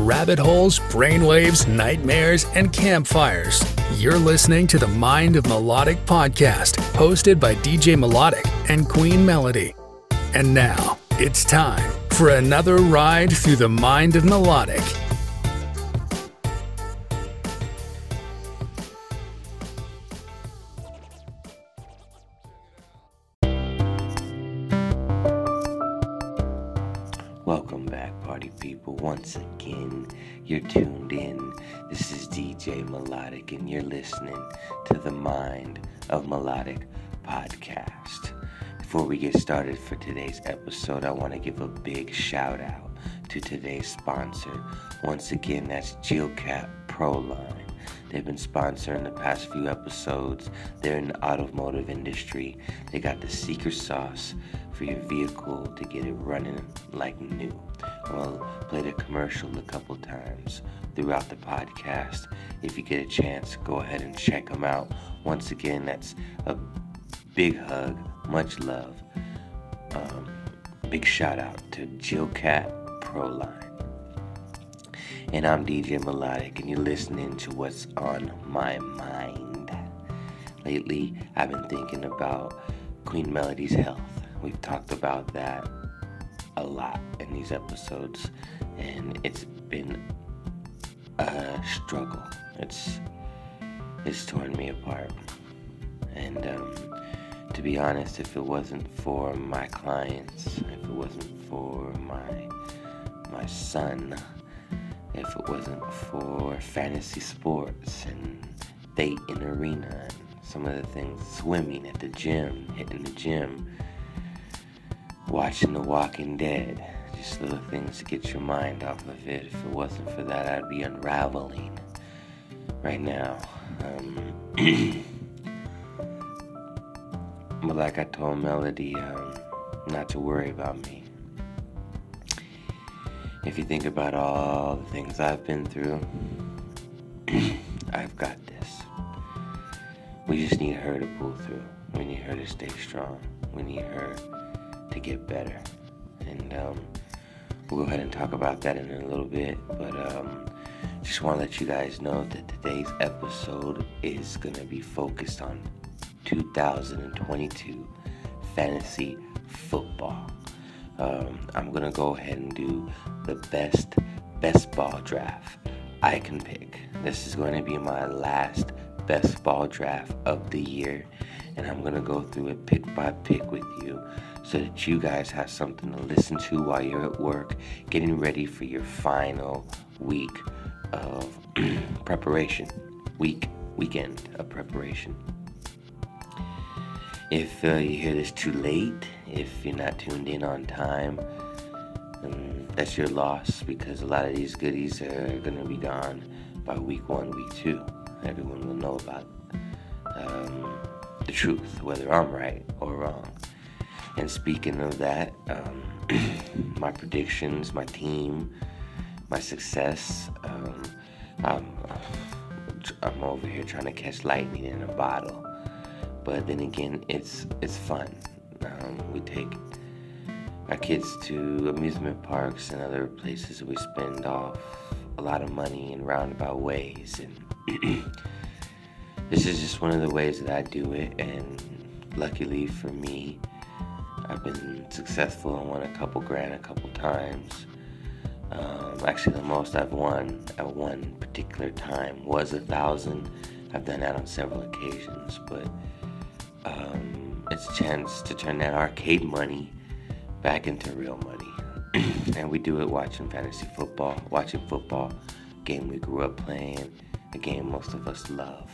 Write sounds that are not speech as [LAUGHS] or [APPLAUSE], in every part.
rabbit holes, brainwaves, nightmares, and campfires. You're listening to the Mind of Melodic podcast, hosted by DJ Melodic and Queen Melody. And now, it's time for another ride through the Mind of Melodic. Melodic podcast. Before we get started for today's episode, I want to give a big shout out to today's sponsor. Once again, that's Geocat Pro Line. They've been sponsoring the past few episodes. They're in the automotive industry. They got the secret sauce for your vehicle to get it running like new. I'll play the commercial a couple times throughout the podcast. If you get a chance, go ahead and check them out. Once again, that's a big hug, much love. Um, big shout out to Jilcat Proline. And I'm DJ Melodic, and you're listening to what's on my mind. Lately, I've been thinking about Queen Melody's health. We've talked about that a lot in these episodes, and it's been a struggle. It's it's torn me apart. And um, to be honest, if it wasn't for my clients, if it wasn't for my my son, if it wasn't for fantasy sports and Dayton Arena and some of the things, swimming at the gym, hitting the gym, watching The Walking Dead, just little things to get your mind off of it. If it wasn't for that, I'd be unraveling right now. Um, [CLEARS THROAT] but like I told Melody, um, not to worry about me. If you think about all the things I've been through, [CLEARS THROAT] I've got this. We just need her to pull through. We need her to stay strong. We need her to get better. And um, we'll go ahead and talk about that in a little bit. But um, just want to let you guys know that today's episode is going to be focused on 2022 fantasy football. Um, I'm gonna go ahead and do the best best ball draft I can pick. This is going to be my last best ball draft of the year, and I'm gonna go through it pick by pick with you so that you guys have something to listen to while you're at work, getting ready for your final week of [CLEARS THROAT] preparation, week weekend of preparation. If uh, you hear this too late, if you're not tuned in on time, um, that's your loss because a lot of these goodies are going to be gone by week one, week two. Everyone will know about um, the truth, whether I'm right or wrong. And speaking of that, um, [CLEARS THROAT] my predictions, my team, my success, um, I'm, I'm over here trying to catch lightning in a bottle but then again, it's it's fun. Um, we take our kids to amusement parks and other places. We spend off a lot of money in roundabout ways, and [CLEARS THROAT] this is just one of the ways that I do it. And luckily for me, I've been successful and won a couple grand a couple times. Um, actually, the most I've won at one particular time was a thousand. I've done that on several occasions, but um, it's a chance to turn that arcade money back into real money. [CLEARS THROAT] and we do it watching fantasy football, watching football, game we grew up playing, a game most of us love.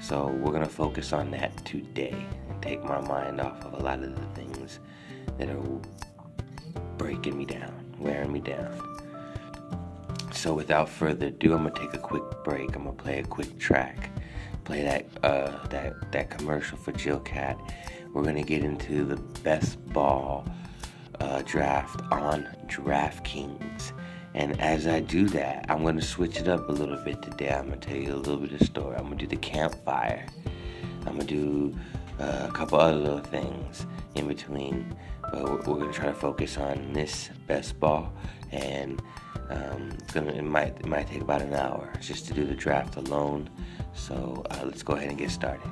So we're gonna focus on that today and take my mind off of a lot of the things that are breaking me down, wearing me down. So without further ado, I'm gonna take a quick break. I'm gonna play a quick track play that uh, that that commercial for Jilcat, we're gonna get into the best ball uh, draft on DraftKings. And as I do that, I'm gonna switch it up a little bit today. I'm gonna tell you a little bit of story. I'm gonna do the campfire. I'm gonna do uh, a couple other little things in between. But we're, we're gonna try to focus on this best ball and Um, it's gonna it might it might take about an hour just to do the draft alone. So uh, let's go ahead and get started.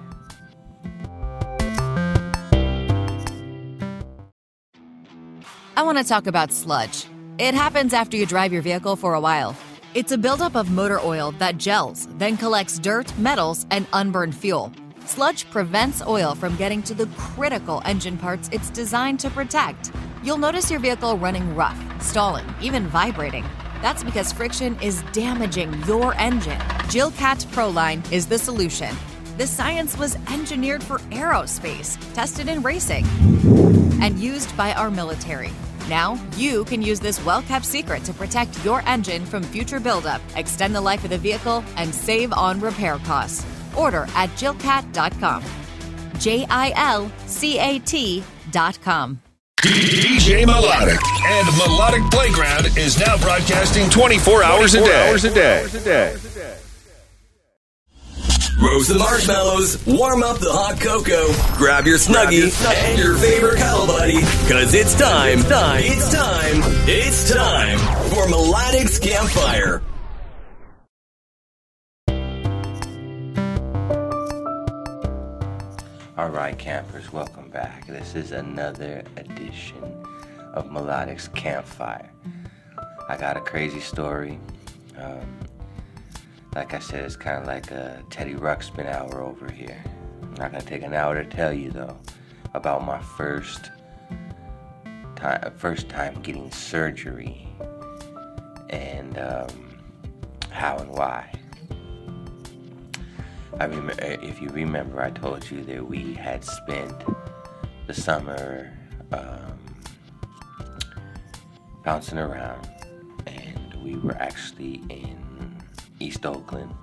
I want to talk about sludge. It happens after you drive your vehicle for a while. It's a buildup of motor oil that gels, then collects dirt, metals, and unburned fuel. Sludge prevents oil from getting to the critical engine parts it's designed to protect. You'll notice your vehicle running rough, stalling, even vibrating. That's because friction is damaging your engine. Jilcat Proline is the solution. The science was engineered for aerospace, tested in racing, and used by our military. Now, you can use this well kept secret to protect your engine from future buildup, extend the life of the vehicle, and save on repair costs. Order at jilcat.com. J I L C A T.com. DJ Melodic and Melodic Playground is now broadcasting 24 hours a day. Hours a day. Roast the marshmallows, warm up the hot cocoa, grab your snuggie, and your favorite cuddle buddy, cause it's time, time, it's time, it's time for Melodic's Campfire. All right, campers, welcome back. This is another edition of Melodic's Campfire. I got a crazy story. Um, like I said, it's kind of like a Teddy Ruxpin hour over here. I'm not gonna take an hour to tell you though about my first time, first time getting surgery, and um, how and why. I remember, if you remember, I told you that we had spent the summer um, bouncing around, and we were actually in East Oakland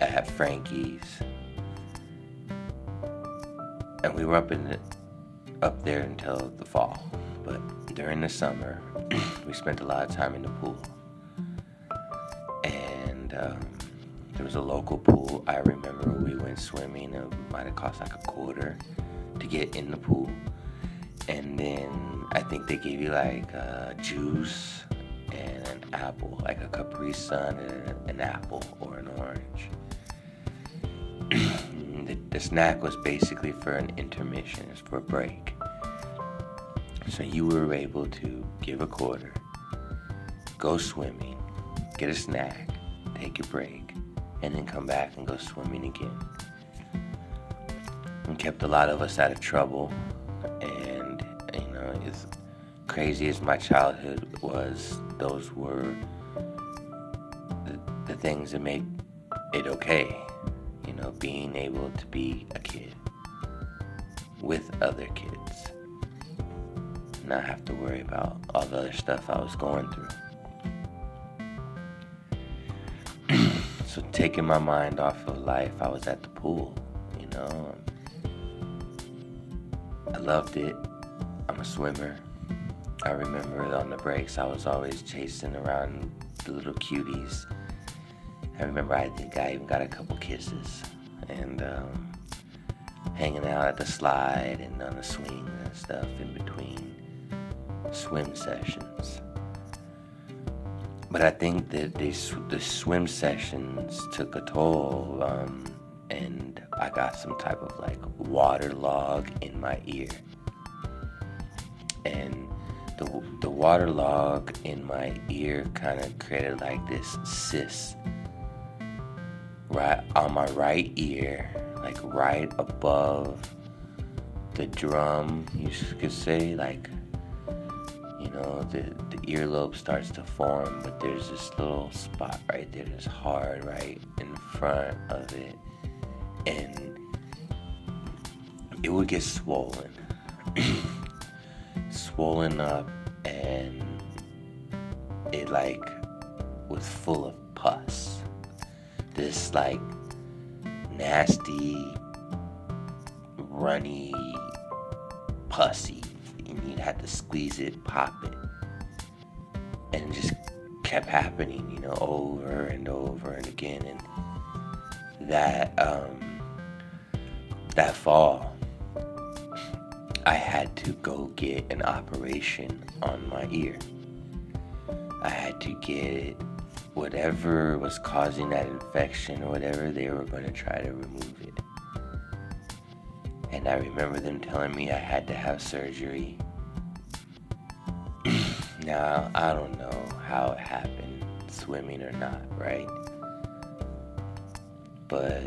at Frankie's, and we were up in the, up there until the fall. But during the summer, [CLEARS THROAT] we spent a lot of time in the pool, and. Um, there was a local pool. I remember we went swimming. It might have cost like a quarter to get in the pool. And then I think they gave you like a juice and an apple, like a Capri Sun and an apple or an orange. [CLEARS THROAT] the, the snack was basically for an intermission, it's for a break. So you were able to give a quarter, go swimming, get a snack, take a break and then come back and go swimming again. And kept a lot of us out of trouble. And, you know, as crazy as my childhood was, those were the, the things that made it okay. You know, being able to be a kid with other kids. Not have to worry about all the other stuff I was going through. So taking my mind off of life, I was at the pool, you know. I loved it. I'm a swimmer. I remember on the breaks, I was always chasing around the little cuties. I remember I think I even got a couple kisses and um, hanging out at the slide and on the swing and stuff in between swim sessions. But I think that the swim sessions took a toll, um, and I got some type of like water log in my ear. And the, the water log in my ear kind of created like this cyst right on my right ear, like right above the drum, you could say, like you know, the, the earlobe starts to form, but there's this little spot right there that's hard right in front of it. And it would get swollen. [CLEARS THROAT] swollen up and it like was full of pus. This like nasty, runny, pussy and you'd have to squeeze it, pop it. And it just kept happening, you know, over and over and again. And that um, that fall, I had to go get an operation on my ear. I had to get whatever was causing that infection or whatever, they were going to try to remove it. And I remember them telling me I had to have surgery. Now, I don't know how it happened, swimming or not, right? But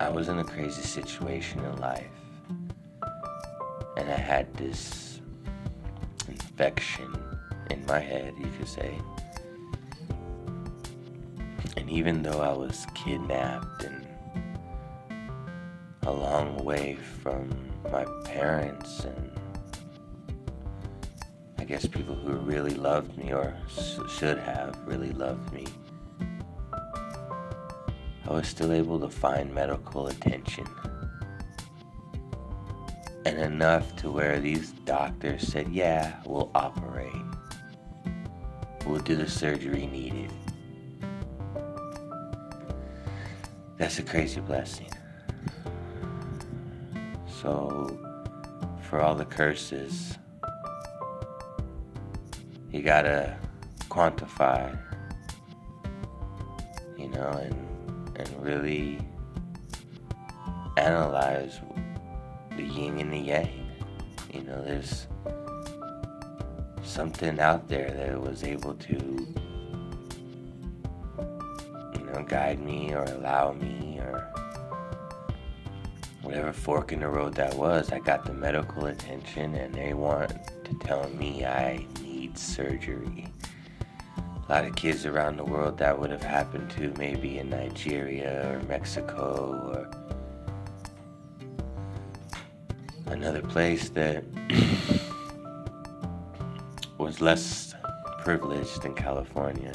I was in a crazy situation in life. And I had this infection in my head, you could say. And even though I was kidnapped and a long way from my parents and I guess people who really loved me or should have really loved me, I was still able to find medical attention. And enough to where these doctors said, yeah, we'll operate We'll do the surgery needed. That's a crazy blessing. So, for all the curses, you gotta quantify, you know, and, and really analyze the yin and the yang. You know, there's something out there that was able to, you know, guide me or allow me or whatever fork in the road that was. I got the medical attention and they want to tell me I surgery. A lot of kids around the world that would have happened to maybe in Nigeria or Mexico or another place that [CLEARS THROAT] was less privileged than California.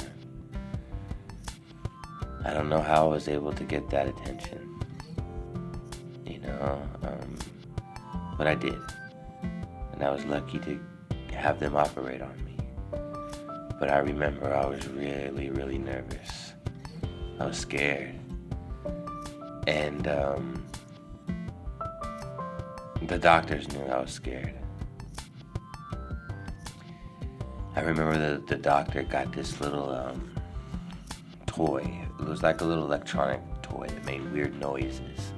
I don't know how I was able to get that attention. You know, um, but I did. And I was lucky to have them operate on me. But I remember I was really, really nervous. I was scared. And um, the doctors knew I was scared. I remember the, the doctor got this little um, toy. It was like a little electronic toy that made weird noises.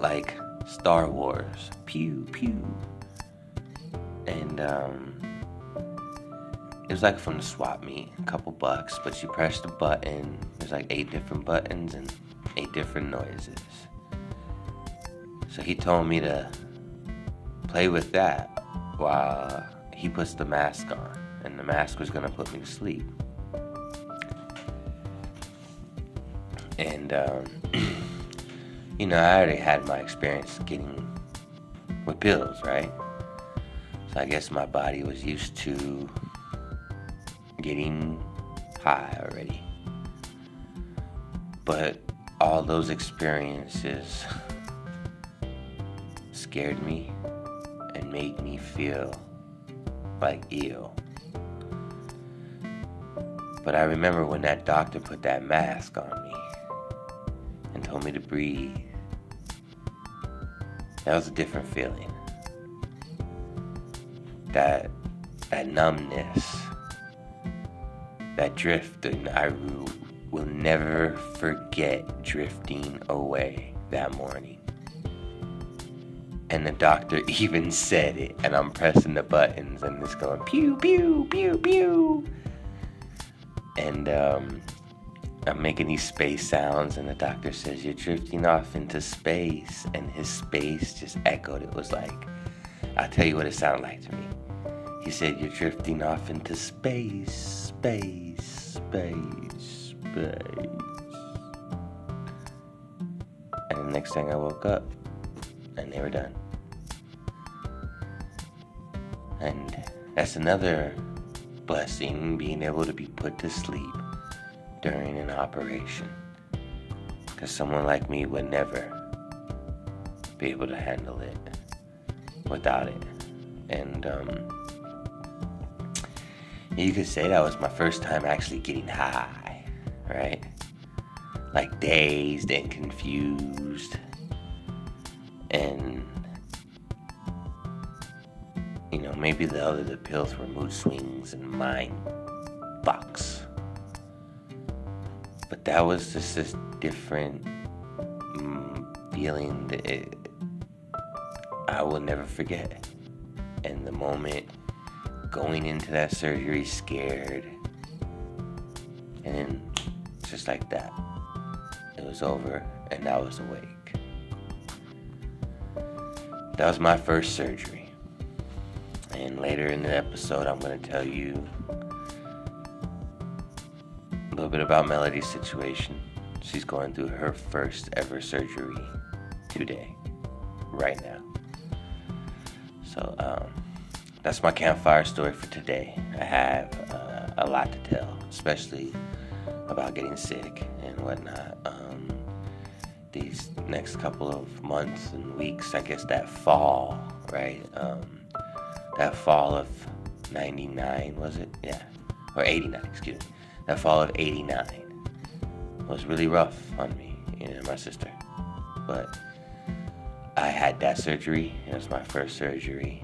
Like Star Wars. Pew, pew. And um, it was like from the swap meet, a couple bucks, but you press the button. There's like eight different buttons and eight different noises. So he told me to play with that while he puts the mask on, and the mask was gonna put me to sleep. And, um, [CLEARS THROAT] you know, I already had my experience getting with pills, right? So I guess my body was used to getting high already. But all those experiences scared me and made me feel like ill. But I remember when that doctor put that mask on me and told me to breathe. That was a different feeling. That that numbness, that drifting, I will never forget drifting away that morning. And the doctor [LAUGHS] even said it, and I'm pressing the buttons, and it's going pew, pew, pew, pew. And um, I'm making these space sounds, and the doctor says, You're drifting off into space. And his space just echoed. It was like, I'll tell you what it sounded like to me. He said, You're drifting off into space, space, space, space. And the next thing I woke up, and they were done. And that's another blessing being able to be put to sleep during an operation. Because someone like me would never be able to handle it without it. And um, you could say that was my first time actually getting high, right? Like dazed and confused. And You know, maybe the other the pills were mood swings and mind fucks. But that was just this different mm, feeling that it, I will never forget. And the moment going into that surgery scared, and then just like that, it was over, and I was awake. That was my first surgery. And later in the episode, I'm going to tell you a little bit about Melody's situation. She's going through her first ever surgery today, right now. So, um, that's my campfire story for today. I have uh, a lot to tell, especially about getting sick and whatnot. Um, these next couple of months and weeks, I guess that fall, right? Um, that fall of 99, was it? Yeah. Or 89, excuse me. That fall of 89 was really rough on me and my sister. But I had that surgery. It was my first surgery.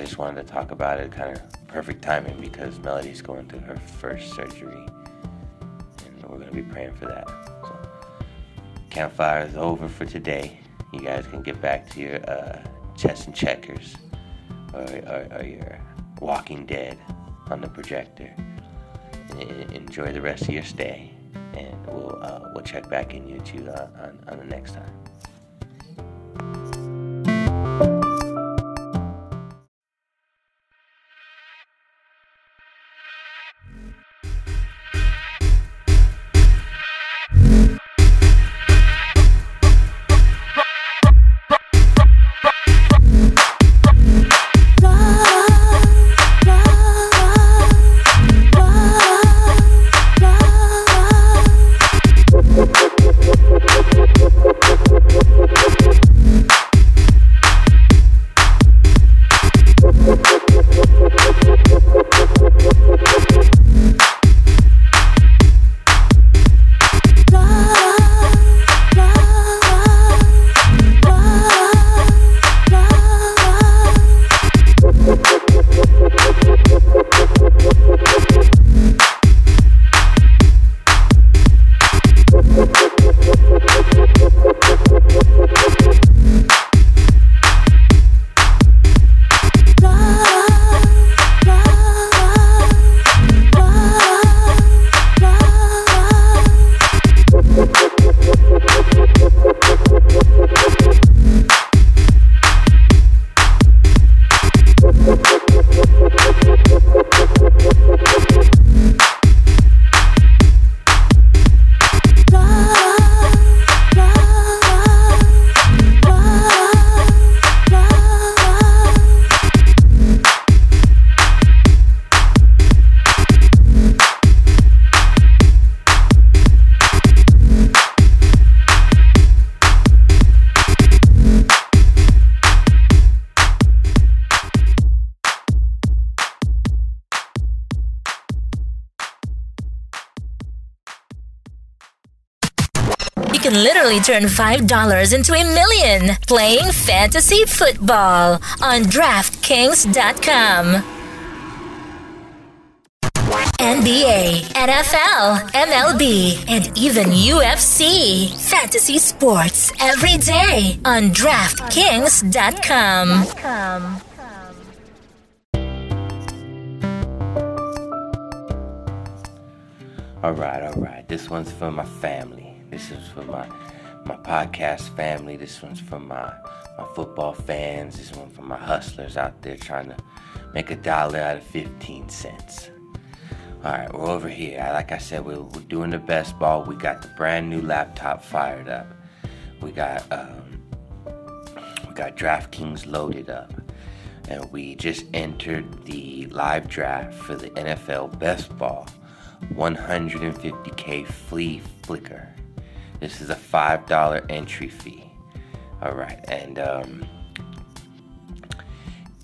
I just wanted to talk about it. Kind of perfect timing because Melody's going through her first surgery. And we're going to be praying for that. So, campfire is over for today. You guys can get back to your uh, chess and checkers or, or, or your Walking Dead on the projector. And enjoy the rest of your stay, and we'll uh, we'll check back in you two uh, on, on the next time. Turn $5 into a million playing fantasy football on DraftKings.com. NBA, NFL, MLB, and even UFC. Fantasy sports every day on DraftKings.com. All right, all right. This one's for my family. This is for my my podcast family. This one's for my my football fans. This one for my hustlers out there trying to make a dollar out of 15 cents. All right, we're over here. Like I said, we're, we're doing the best ball. We got the brand new laptop fired up. We got um, we got DraftKings loaded up, and we just entered the live draft for the NFL Best Ball 150k flea flicker. This is a $5 entry fee. All right. And, um,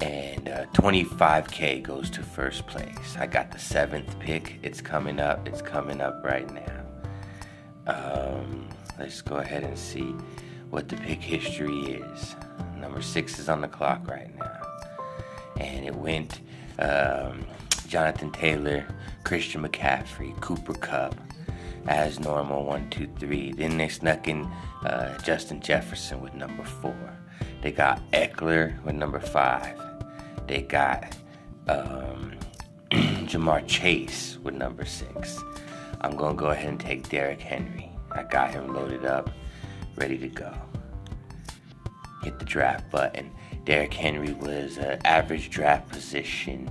and uh, 25k goes to first place. I got the seventh pick. It's coming up. It's coming up right now. Um, let's go ahead and see what the pick history is. Number six is on the clock right now. and it went um, Jonathan Taylor, Christian McCaffrey, Cooper Kupp, as normal, one, two, three. Then they snuck in uh, Justin Jefferson with number four. They got Ekeler with number five. They got um, [CLEARS THROAT] Ja'Marr Chase with number six. I'm going to go ahead and take Derrick Henry. I got him loaded up, ready to go. Hit the draft button. Derrick Henry was an average draft position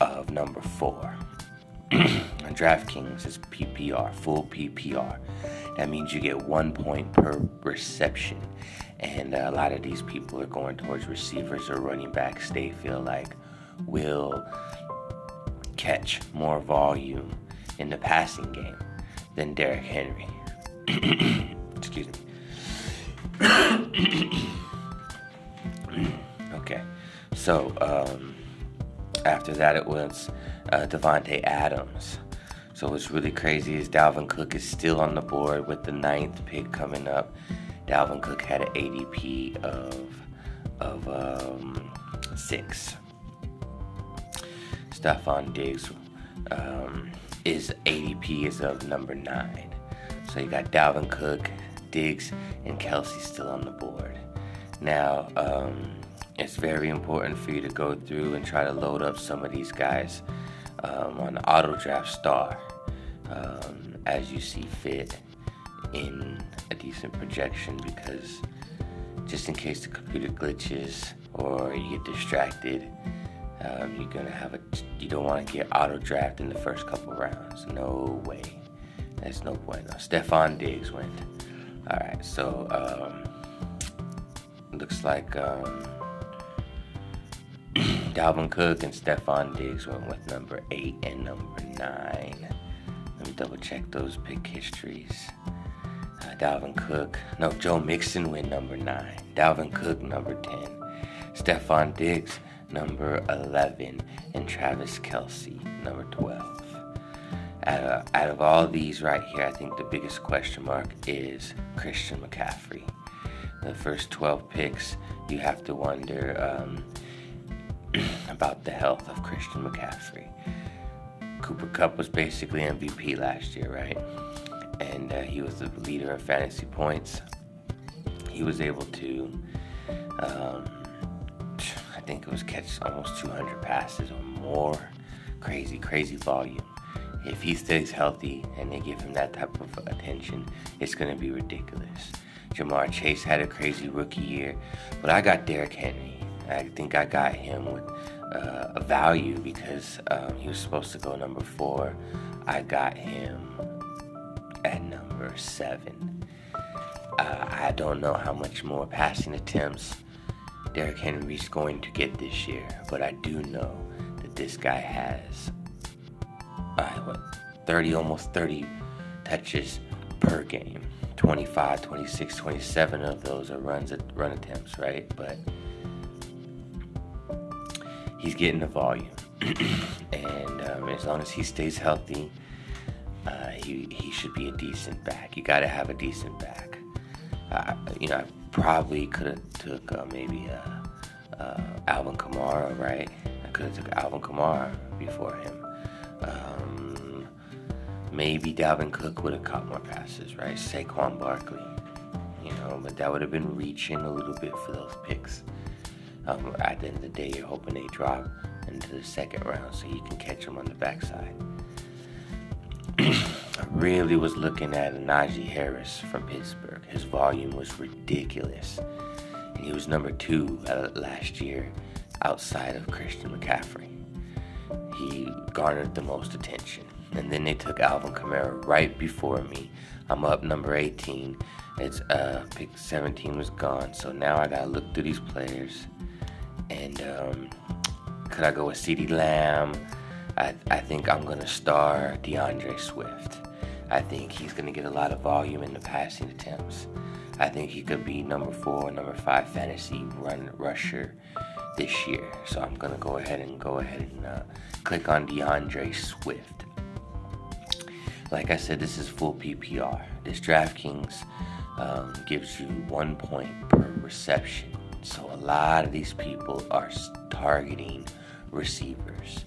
of number four. [CLEARS THROAT] On DraftKings, is PPR, full PPR. That means you get one point per reception. And a lot of these people are going towards receivers or running backs they feel like will catch more volume in the passing game than Derrick Henry. [CLEARS THROAT] Excuse me. [CLEARS THROAT] okay, so um, after that, it was uh, Davante Adams. So what's really crazy is Dalvin Cook is still on the board with the ninth pick coming up. Dalvin Cook had an ADP of of um, six. Stefon Diggs um, is ADP is of number nine. So you got Dalvin Cook, Diggs, and Kelce still on the board. Now, um, it's very important for you to go through and try to load up some of these guys um, on Auto Draft Star um, as you see fit in a decent projection because just in case the computer glitches or you get distracted, um, you're gonna have a. You don't want to get auto draft in the first couple rounds. No way. That's no point. Now, Stefon Diggs went. All right, so um, looks like um, Dalvin Cook and Stefon Diggs went with number eight and number nine. Let me double check those pick histories. Uh, Dalvin Cook, no, Joe Mixon went number nine. Dalvin Cook number ten. Stefon Diggs number 11, and Travis Kelce, number 12. Out of, out of all these right here, I think the biggest question mark is Christian McCaffrey. The first 12 picks, you have to wonder um, [CLEARS THROAT] about the health of Christian McCaffrey. Cooper Kupp was basically MVP last year, right? And uh, he was the leader in fantasy points. He was able to um, I think it was catch almost 200 passes or more. Crazy, crazy volume. If he stays healthy and they give him that type of attention, it's going to be ridiculous. Ja'Marr Chase had a crazy rookie year, but I got Derrick Henry. I think I got him with uh, a value because um, he was supposed to go number four. I got him at number seven. Uh, I don't know how much more passing attempts Derrick Henry's going to get this year, but I do know that this guy has uh, what 30 almost 30 touches per game. 25, 26, 27 of those are runs run attempts, right? But he's getting the volume, [CLEARS THROAT] and um, as long as he stays healthy, uh, he he should be a decent back. You got to have a decent back. Uh, you know, I probably could have took uh, maybe uh, uh, Alvin Kamara, right? I could have took Alvin Kamara before him. Um, maybe Dalvin Cook would have caught more passes, right? Saquon Barkley, you know, but that would have been reaching a little bit for those picks. Um, at the end of the day, you're hoping they drop into the second round so you can catch them on the backside. [CLEARS THROAT] I really was looking at Najee Harris from Pittsburgh. His volume was ridiculous. And he was number two uh, last year outside of Christian McCaffrey. He garnered the most attention. And then they took Alvin Kamara right before me. I'm up number 18. It's uh pick 17 was gone. So now I gotta look through these players. And um, could I go with CeeDee Lamb? I, I think I'm gonna star D'Andre Swift. I think he's going to get a lot of volume in the passing attempts. I think he could be number four, number five fantasy run rusher this year. So I'm going to go ahead and go ahead and uh, click on D'Andre Swift. Like I said, this is full PPR. This DraftKings um, gives you one point per reception. So a lot of these people are targeting receivers.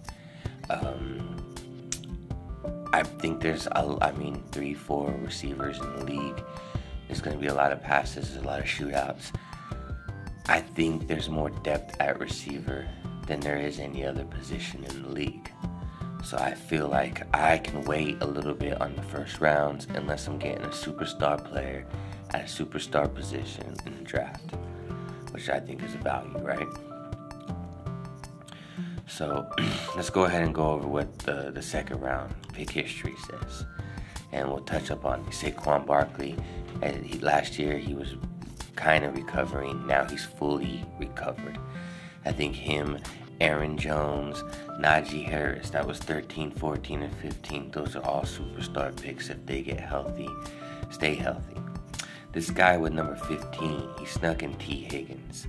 Um, I think there's, a, I mean, three, four receivers in the league. There's going to be a lot of passes, a lot of shootouts. I think there's more depth at receiver than there is any other position in the league. So I feel like I can wait a little bit on the first rounds unless I'm getting a superstar player at a superstar position in the draft, which I think is a value, right? So [CLEARS THROAT] let's go ahead and go over what the, the second round pick history says. And we'll touch up on Saquon Barkley. And he, last year he was kind of recovering. Now he's fully recovered. I think him, Aaron Jones, Najee Harris, that was 13, 14, and 15. Those are all superstar picks if they get healthy, stay healthy. This guy with number 15, he snuck in Tee Higgins.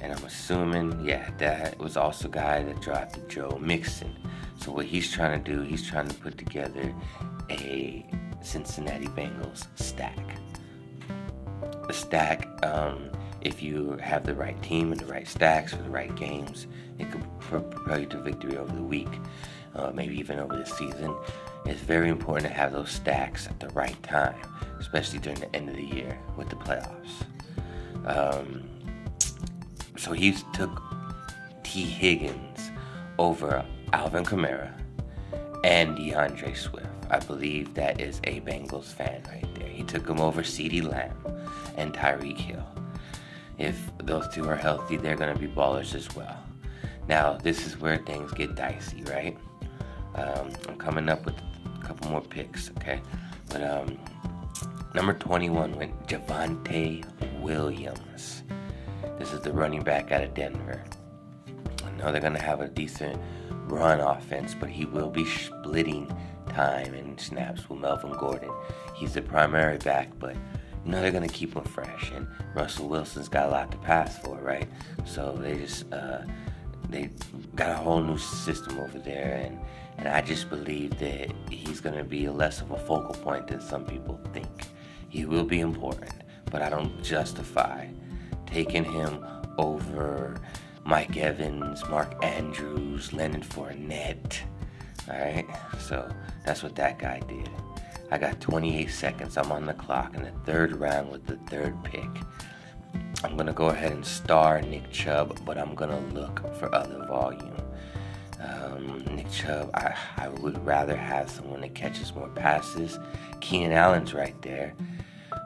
And I'm assuming, yeah, that was also guy that drafted Joe Mixon. So what he's trying to do, he's trying to put together a Cincinnati Bengals stack. The stack, um, if you have the right team and the right stacks for the right games, it could propel you to victory over the week, uh, maybe even over the season. It's very important to have those stacks at the right time, especially during the end of the year with the playoffs. Um, so he took Tee Higgins over Alvin Kamara and D'Andre Swift. I believe that is a Bengals fan right there. He took him over CeeDee Lamb and Tyreek Hill. If those two are healthy, they're going to be ballers as well. Now, this is where things get dicey, right? Um, I'm coming up with a couple more picks, okay? But um, number 21 went Javonte Williams. This is the running back out of Denver. I know they're going to have a decent run offense, but he will be splitting time and snaps with Melvin Gordon. He's the primary back, but you know they're going to keep him fresh. And Russell Wilson's got a lot to pass for, right? So they just uh, they got a whole new system over there, and and I just believe that he's going to be less of a focal point than some people think. He will be important, but I don't justify taking him over Mike Evans, Mark Andrews, Leonard Fournette. Alright, so that's what that guy did. I got 28 seconds. I'm on the clock in the third round with the third pick. I'm going to go ahead and star Nick Chubb, but I'm going to look for other volume. Um, Nick Chubb, I, I would rather have someone that catches more passes. Keenan Allen's right there.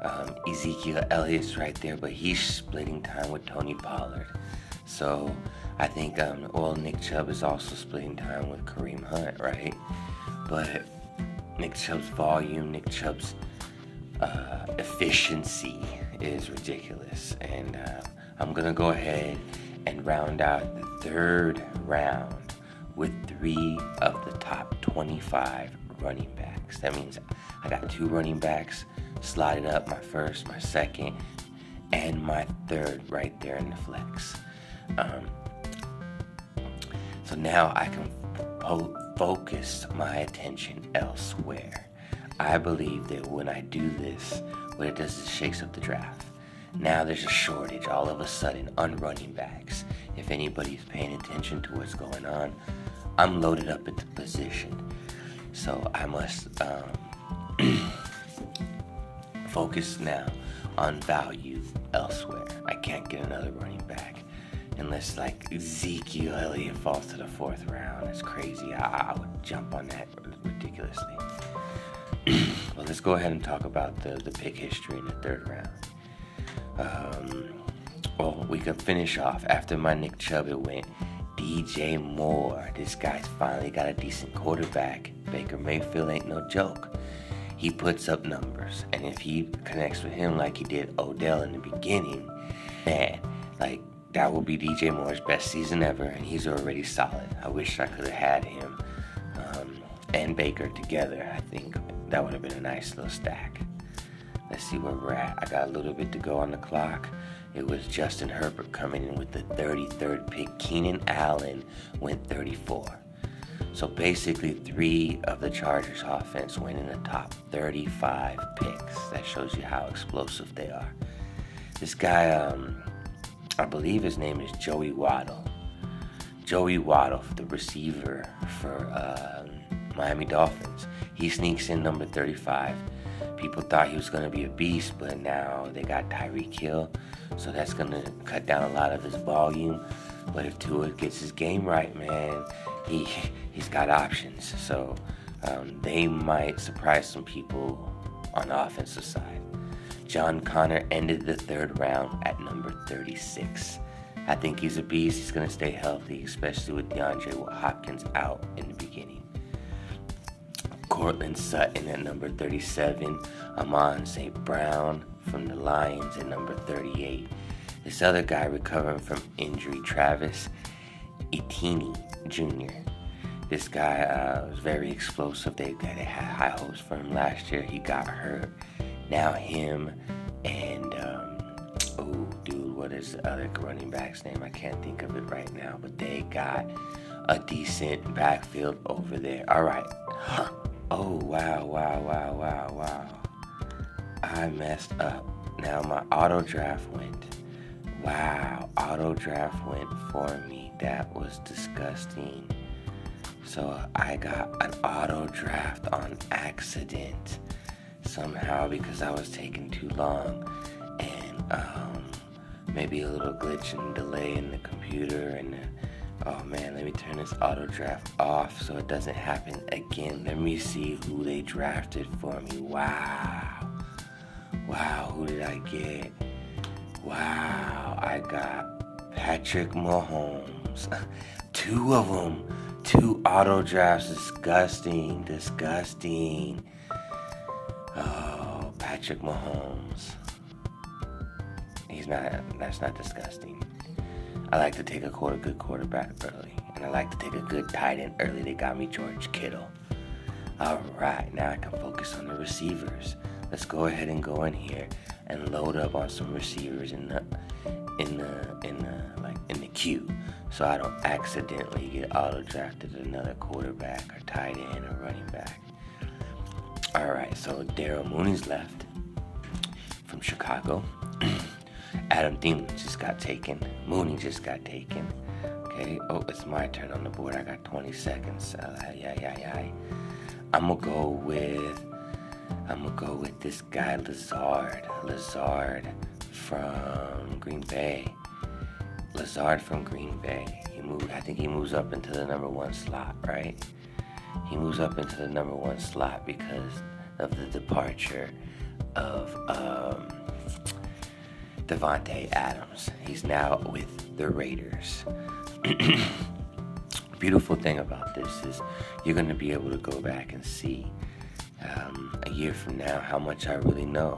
Um, Ezekiel Elliott's right there, but he's splitting time with Tony Pollard. So I think, um, well, Nick Chubb is also splitting time with Kareem Hunt, right? But Nick Chubb's volume, Nick Chubb's uh, efficiency is ridiculous. And uh, I'm going to go ahead and round out the third round with three of the top 25 running backs. That means I got two running backs slotted up my first, my second, and my third right there in the flex. Um, so now I can focus my attention elsewhere. I believe that when I do this, what it does is it shakes up the draft. Now there's a shortage all of a sudden on running backs. If anybody's paying attention to what's going on, I'm loaded up at the position. So I must um, [CLEARS THROAT] focus now on value elsewhere. I can't get another running back unless like Ezekiel Elliott falls to the fourth round. It's crazy. I, I would jump on that ridiculously. [CLEARS THROAT] well, let's go ahead and talk about the, the pick history in the third round. Um, well, we can finish off after my Nick Chubb. It went DJ Moore. This guy's finally got a decent quarterback. Baker Mayfield ain't no joke. He puts up numbers, and if he connects with him like he did Odell in the beginning, man, like that will be DJ Moore's best season ever, and he's already solid. I wish I could have had him um, and Baker together. I think that would have been a nice little stack. Let's see where we're at. I got a little bit to go on the clock. It was Justin Herbert coming in with the 33rd pick. Keenan Allen went 34. So basically, three of the Chargers' offense went in the top 35 picks. That shows you how explosive they are. This guy, um, I believe his name is Joey Waddle. Joey Waddle, the receiver for uh, Miami Dolphins, he sneaks in number 35. People thought he was going to be a beast, but now they got Tyreek Hill, so that's going to cut down a lot of his volume. But if Tua gets his game right, man, he he's got options. So um, they might surprise some people on the offensive side. John Conner ended the third round at number 36. I think he's a beast. He's going to stay healthy, especially with DeAndre Hopkins out in the beginning. Courtland Sutton at number 37. Amon St. Brown from the Lions at number 38. This other guy recovering from injury, Travis Etienne Jr. This guy uh, was very explosive. They, they had high hopes for him last year. He got hurt. Now him and um, oh, dude, what is the other running back's name? I can't think of it right now. But they got a decent backfield over there. All right. Oh, wow, wow, wow, wow, wow. I messed up. Now my auto draft went. Wow, auto draft went for me. That was disgusting. So I got an auto draft on accident somehow because I was taking too long and um, maybe a little glitch and delay in the computer and Oh man, let me turn this auto draft off so it doesn't happen again. Let me see who they drafted for me. Wow. Wow, who did I get? Wow, I got Patrick Mahomes. [LAUGHS] Two of them. Two auto drafts. Disgusting. Disgusting. Oh, Patrick Mahomes. He's not, that's not disgusting. I like to take a quarter good quarterback early, and I like to take a good tight end early. They got me George Kittle. All right, now I can focus on the receivers. Let's go ahead and go in here and load up on some receivers in the in the in the like in the queue, so I don't accidentally get auto drafted another quarterback or tight end or running back. All right, so Darnell Mooney's left from Chicago. Adam Thielen just got taken. Mooney just got taken. Okay. Oh, it's my turn on the board. I got 20 seconds. Uh, yeah, yeah, yeah. I'm gonna go with. I'm gonna go with this guy Lazard. Lazard from Green Bay. Lazard from Green Bay. He moved. I think he moves up into the number one slot, right? He moves up into the number one slot because of the departure of um, Davante Adams. He's now with the Raiders. [CLEARS THROAT] Beautiful thing about this is you're going to be able to go back and see um, a year from now how much I really know,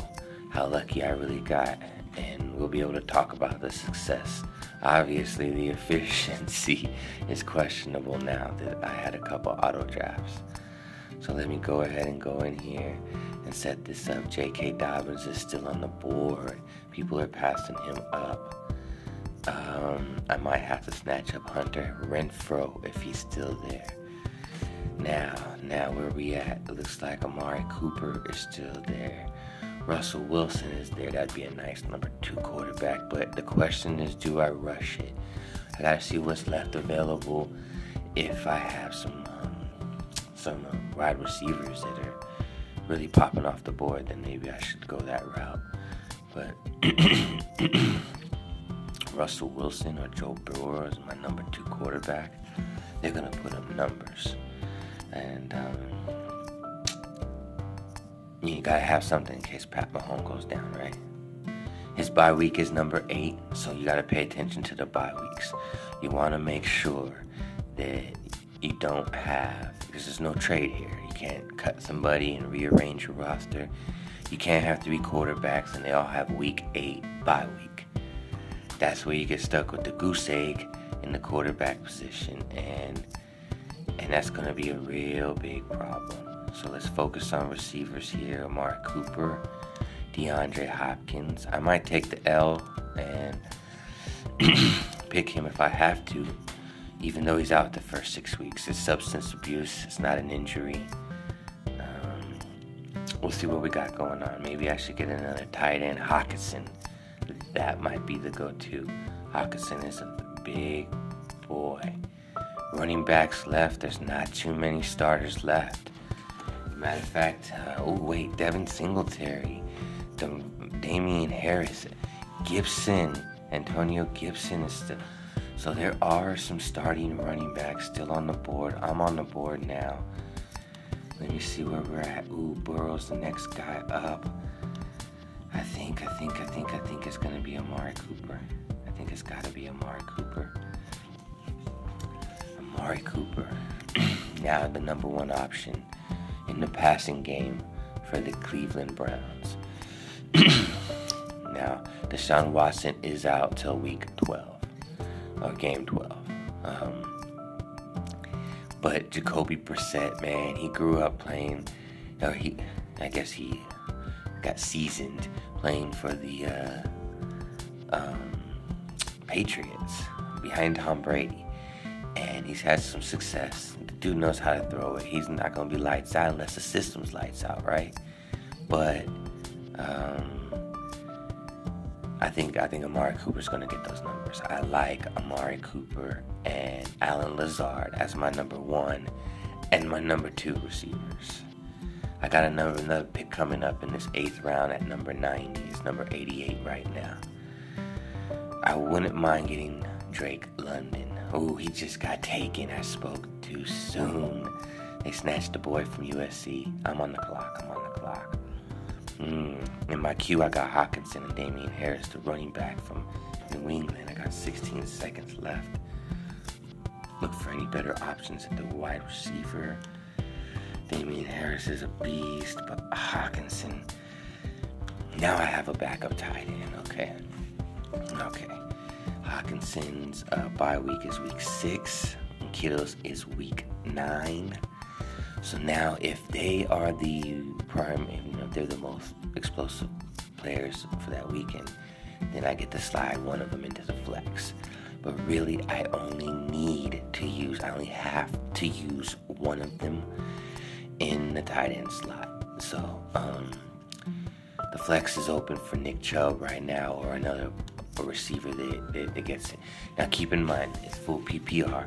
how lucky I really got, and we'll be able to talk about the success. Obviously, the [LAUGHS] efficiency is questionable now that I had a couple auto drafts. So let me go ahead and go in here and set this up. J.K. Dobbins is still on the board. People are passing him up. Um, I might have to snatch up Hunter Renfrow if he's still there. Now, now where we at? It looks like Amari Cooper is still there. Russell Wilson is there. That'd be a nice number two quarterback. But the question is, do I rush it? I gotta see what's left available. If I have some um, some uh, wide receivers that are really popping off the board, then maybe I should go that route. But [CLEARS THROAT] Russell Wilson or Joe Burrow is my number two quarterback. They're gonna put up numbers, and um, you gotta have something in case Pat Mahomes goes down, right? His bye week is number eight, so you gotta pay attention to the bye weeks. You wanna make sure that you don't have because there's no trade here. You can't cut somebody and rearrange your roster. You can't have three quarterbacks and they all have week eight bye week. That's where you get stuck with the goose egg in the quarterback position, and and that's to be a real big problem. So let's focus on receivers here. Amari Cooper, DeAndre Hopkins. I might take the L and [CLEARS THROAT] pick him if I have to, even though he's out the first six weeks. It's substance abuse. It's not an injury we'll see what we got going on. Maybe I should get another tight end, Hockenson. That might be the go-to. Hockenson is a big boy. running backs left. There's not too many starters left. Matter of fact, uh, oh wait, Devin Singletary, Damien Harris, Gibson, Antonio Gibson is still. So there are some starting running backs still on the board. I'm on the board now. Let me see where we're at. Ooh, Burrow's the next guy up. I think, I think, I think, I think it's gonna be Amari Cooper. I think it's gotta be Amari Cooper. Amari Cooper. [CLEARS THROAT] now the number one option in the passing game for the Cleveland Browns. [CLEARS THROAT] now, Deshaun Watson is out till week 12, or game 12. Um, but Jacoby Brissett, man, he grew up playing, or he, I guess he got seasoned playing for the uh, um, Patriots behind Tom Brady. And he's had some success. The dude knows how to throw it. He's not going to be lights out unless the system's lights out, right? But um, I think I think Amari Cooper's to get those numbers. I like Amari Cooper and Allen Lazard as my number one and my number two receivers. I got another another pick coming up in this eighth round at number 90. It's number 88 right now. I wouldn't mind getting Drake London. Oh, he just got taken. I spoke too soon. They snatched the boy from USC. I'm on the clock. I'm on the clock. Mm. In my queue, I got Hockenson and Damien Harris, the running back from New England. I got 16 seconds left. Look for any better options at the wide receiver. Damien Harris is a beast, but Hockenson. Now I have a backup tight end. Okay. Okay. Hockenson's uh, bye week is week six. Kittle's is week nine. So now, if they are the prime, you know, they're the most explosive players for that weekend, then I get to slide one of them into the flex. But really, I only need to use, I only have to use one of them in the tight end slot. So um, the flex is open for Nick Chubb right now or another receiver that, that, that gets it. Now keep in mind, it's full PPR,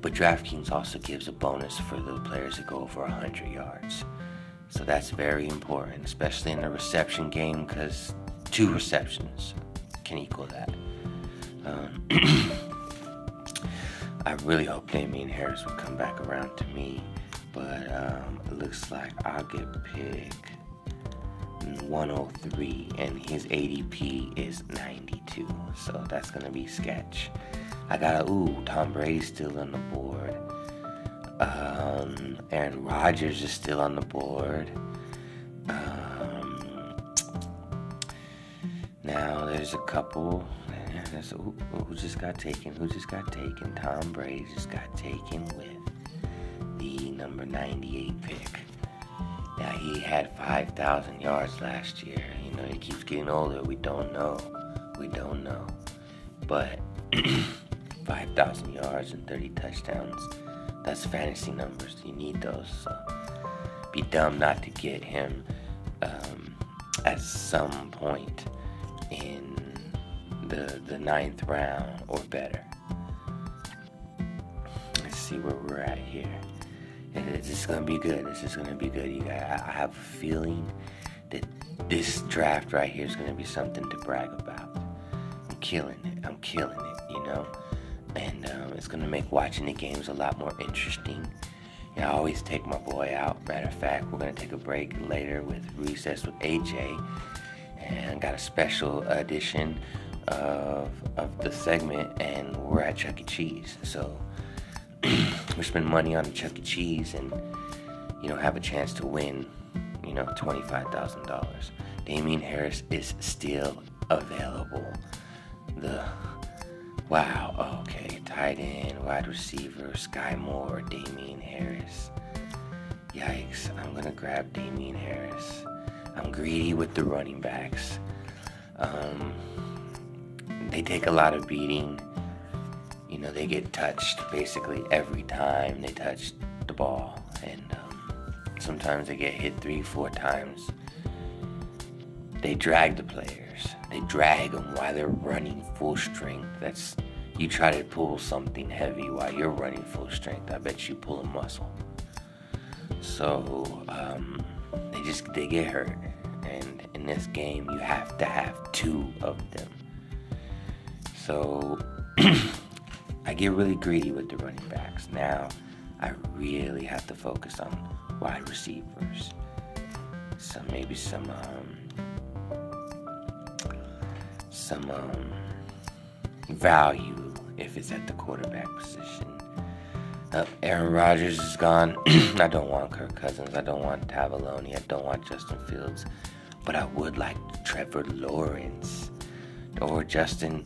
but DraftKings also gives a bonus for the players that go over 100 yards. So that's very important, especially in the reception game, because two receptions can equal that. Um, [CLEARS THROAT] I really hope Damien Harris will come back around to me but um, it looks like I'll get pick 103 and his ADP is 92 so that's gonna be sketch I got a ooh Tom Brady's still on the board um, Aaron Rodgers is still on the board um, now there's a couple there's, who, who just got taken who just got taken Tom Brady just got taken with the number 98 pick. Now, he had 5,000 yards last year. You know, he keeps getting older. We don't know. We don't know. But [CLEARS THROAT] 5,000 yards and 30 touchdowns, that's fantasy numbers. You need those. So be dumb not to get him um, at some point in the, the ninth round or better. Let's see where we're at here. It's just gonna be good. It's just gonna be good. You guys, I have a feeling that this draft right here is gonna be something to brag about. I'm killing it. I'm killing it. You know, and um, it's gonna make watching the games a lot more interesting. I always take my boy out. Matter of fact, we're gonna take a break later with recess with AJ, and got a special edition of of the segment, and we're at Chuck E. Cheese. So [CLEARS THROAT] we spend money on the Chuck E. Cheese and, you know, have a chance to win, you know, $25,000. Damien Harris is still available. The, wow, okay, tight end, wide receiver, Skyy Moore, Damien Harris. Yikes, I'm gonna grab Damien Harris. I'm greedy with the running backs. Um, they take a lot of beating you know, they get touched basically every time they touch the ball. And um, sometimes they get hit three, four times. They drag the players. They drag them while they're running full strength. That's you try to pull something heavy while you're running full strength. I bet you pull a muscle. So um, they just they get hurt, and in this game you have to have two of them. So [CLEARS THROAT] I get really greedy with the running backs. Now I really have to focus on wide receivers. Some maybe some um, some um, value if it's at the quarterback position. Uh, Aaron Rodgers is gone. [CLEARS THROAT] I don't want Kirk Cousins. I don't want Tavaloni. I don't want Justin Fields. But I would like Trevor Lawrence or Justin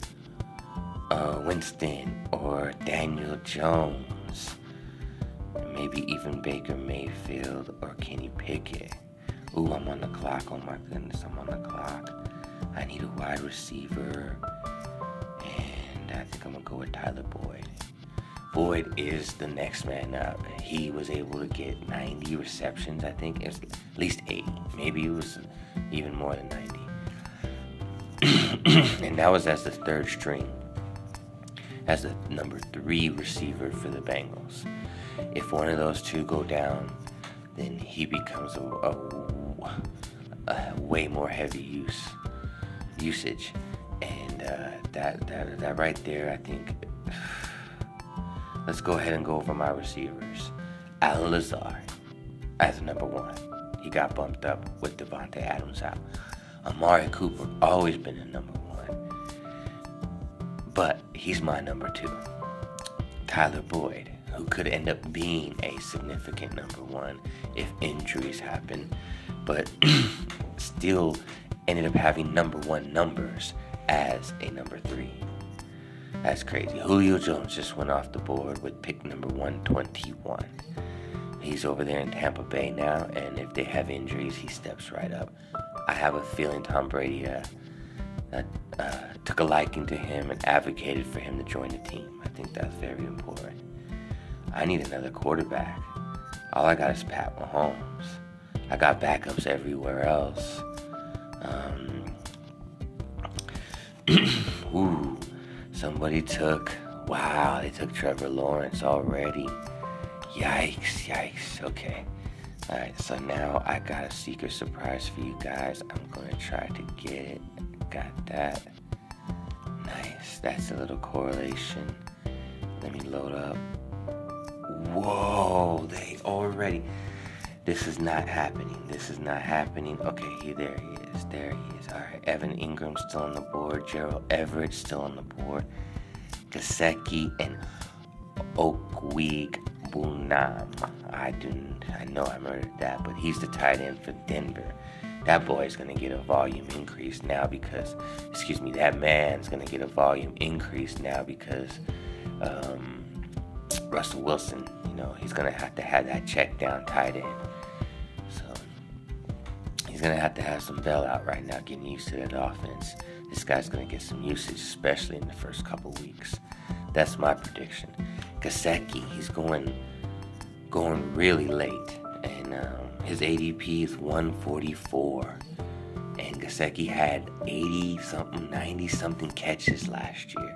uh, Winston or Daniel Jones. Maybe even Baker Mayfield or Kenny Pickett. Ooh, I'm on the clock. Oh my goodness, I'm on the clock. I need a wide receiver. And I think I'm going to go with Tyler Boyd. Boyd is the next man up. He was able to get 90 receptions, I think. At least 80. Maybe it was even more than 90. [CLEARS THROAT] and that was as the third string, as the number three receiver for the Bengals. If one of those two go down, then he becomes a, a, a way more heavy use usage. And uh, that, that, that right there, I think [SIGHS] Let's go ahead and go over my receivers. Lazard as number one. He got bumped up with Davante Adams out. Amari Cooper always been the number one, but he's my number two. Tyler Boyd, who could end up being a significant number one if injuries happen, but [CLEARS THROAT] still ended up having number one numbers as a number three. That's crazy. Julio Jones just went off the board with pick number 121. He's over there in Tampa Bay now, and if they have injuries, he steps right up. I have a feeling Tom Brady uh, uh, took a liking to him and advocated for him to join the team. I think that's very important. I need another quarterback. All I got is Pat Mahomes. I got backups everywhere else. Um, [CLEARS THROAT] ooh, Somebody took, wow, they took Trevor Lawrence already. Yikes, yikes. Okay. Alright, so now I got a secret surprise for you guys. I'm to try to get it. Got that. Nice. That's a little correlation. Let me load up. Whoa, they already. This is not happening. This is not happening. Okay, here, there he is. There he is. All right, Evan Engram still on the board. Gerald Everett still on the board. Gesicki and Okwuegbunam. I do. I know I murdered that, but he's the tight end for Denver. That boy is gonna get a volume increase now because, excuse me, that man's gonna get a volume increase now because um, Russell Wilson, you know, he's gonna have to have that check down tight end he's gonna have to have some bailout right now, getting used to that offense. This guy's gonna get some usage, especially in the first couple weeks. That's my prediction. Gesicki, he's going going really late, and um, his ADP is 144. And Gesicki had 80 something, 90 something catches last year.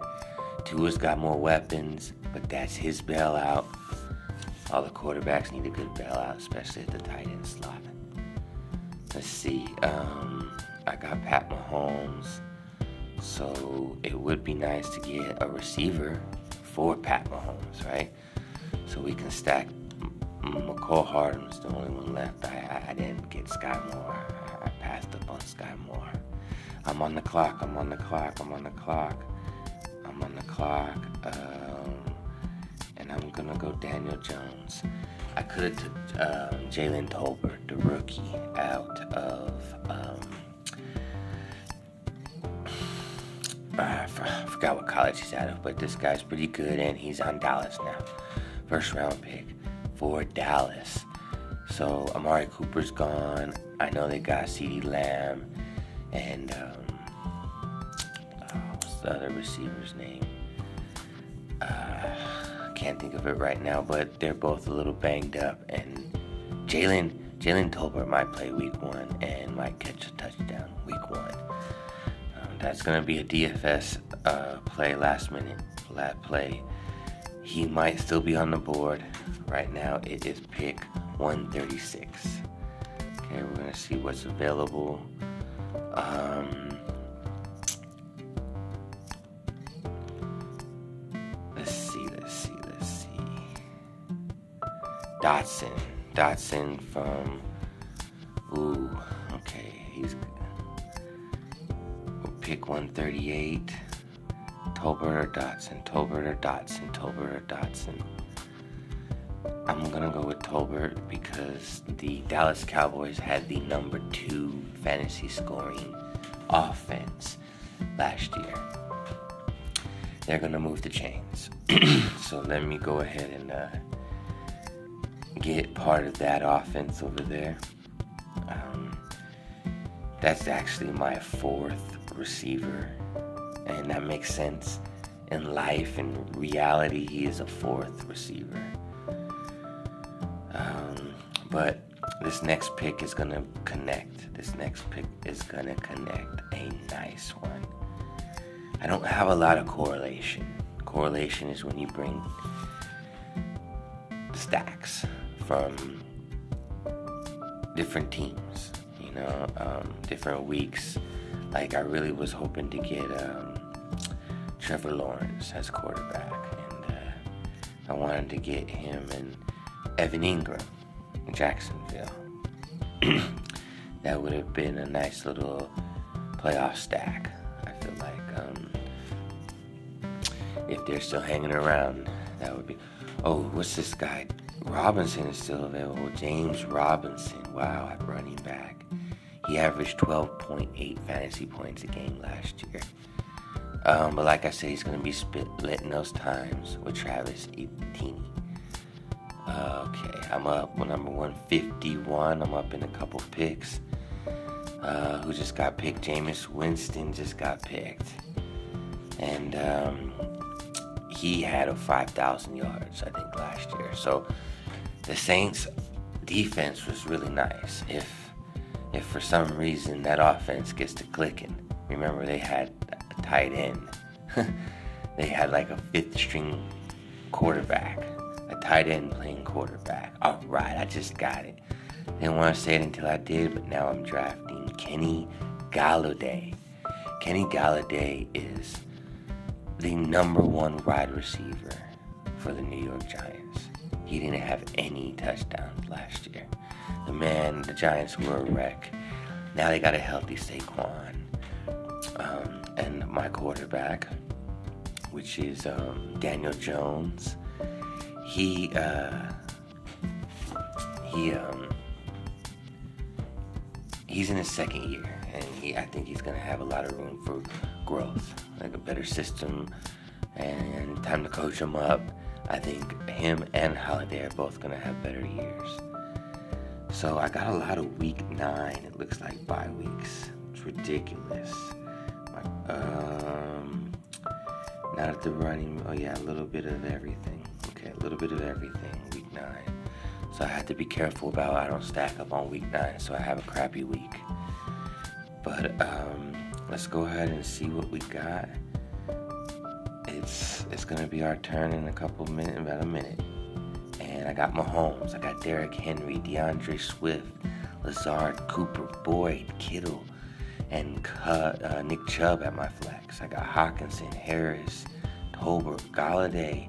Tua's got more weapons, but that's his bailout. All the quarterbacks need a good bailout, especially at the tight end slot. Let's see. Um, I got Pat Mahomes. So it would be nice to get a receiver for Pat Mahomes, right? So we can stack. Mecole Hardman's the only one left. I, I didn't get Skyy Moore. I, I passed up on Skyy Moore. I'm on the clock. I'm on the clock. I'm on the clock. I'm on the clock. Um, and I'm gonna go Daniel Jones. I could have took um, Jalen Tolbert, the rookie, out of. Um, [SIGHS] I forgot what college he's out of, but this guy's pretty good, and he's on Dallas now. First round pick for Dallas. So Amari Cooper's gone. I know they got CeeDee Lamb, and um, oh, what's the other receiver's name? Can't think of it right now, but they're both a little banged up. And Jalen Jalen Tolbert might play week one and might catch a touchdown week one. Um, that's gonna be a DFS uh, play last minute flat play. He might still be on the board. Right now, it is pick 136. Okay, we're gonna see what's available. Um, Dotson, Dotson from. Ooh, okay, he's. We'll pick 138. Tolbert or Dotson, Tolbert or Dotson, Tolbert or Dotson. I'm gonna go with Tolbert because the Dallas Cowboys had the number two fantasy scoring offense last year. They're gonna move the chains. [CLEARS THROAT] so let me go ahead and uh, get part of that offense over there. Um, that's actually my fourth receiver and that makes sense. In life and reality, he is a fourth receiver. Um, but this next pick is gonna connect. This next pick is gonna connect a nice one. I don't have a lot of correlation. Correlation is when you bring stacks from different teams, you know, um, different weeks. Like I really was hoping to get um, Trevor Lawrence as quarterback, and uh, I wanted to get him and Evan Engram in Jacksonville. [CLEARS THROAT] that would have been a nice little playoff stack. I feel like um, if they're still hanging around, that would be. Oh, what's this guy? Robinson is still available. James Robinson. Wow, at running back. He averaged 12.8 fantasy points a game last year. Um, but like I said, he's going to be splitting those times with Travis Etienne. Okay, I'm up with number 151. I'm up in a couple picks. Uh, who just got picked? Jameis Winston just got picked. And um, he had a 5,000 yards, I think, last year. So the Saints' defense was really nice. If if for some reason that offense gets to clicking, remember they had a tight end. [LAUGHS] they had like a fifth string quarterback, a tight end playing quarterback. All right, I just got it. Didn't want to say it until I did, but now I'm drafting Kenny Golladay. Kenny Golladay is the number one wide receiver for the New York Giants. He didn't have any touchdowns last year. The man, the Giants were a wreck. Now they got a healthy Saquon. Um, and my quarterback, which is um, Daniel Jones. He uh, he um, he's in his second year, and he I think he's gonna have a lot of room for growth, like a better system, and time to coach him up. I think him and Golladay are both gonna have better years. So I got a lot of week nine. It looks like bye weeks. It's ridiculous. Um, not at the running. Oh yeah, a little bit of everything. Okay, a little bit of everything. Week nine. So I had to be careful about I don't stack up on week nine. So I have a crappy week. But um, let's go ahead and see what we got. It's it's gonna be our turn in a couple minutes, about a minute. And I got Mahomes. I got Derrick Henry, D'Andre Swift, Lazard, Cooper, Boyd, Kittle and uh, Nick Chubb at my flex. I got Hockenson, Harris, Tolbert, Golladay,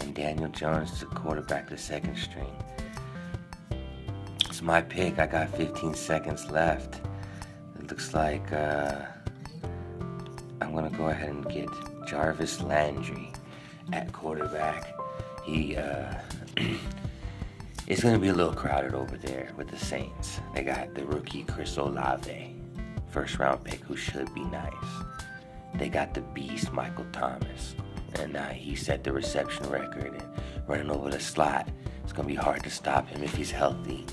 and Daniel Jones to quarterback the second string. It's my pick. I got 15 seconds left. It looks like uh, I'm gonna go ahead and get Jarvis Landry at quarterback. He uh, [CLEARS THROAT] it's gonna be a little crowded over there with the Saints. They got the rookie Chris Olave first round pick who should be nice. They got the beast Michael Thomas, and uh, he set the reception record and running over the slot. It's gonna be hard to stop him if he's healthy.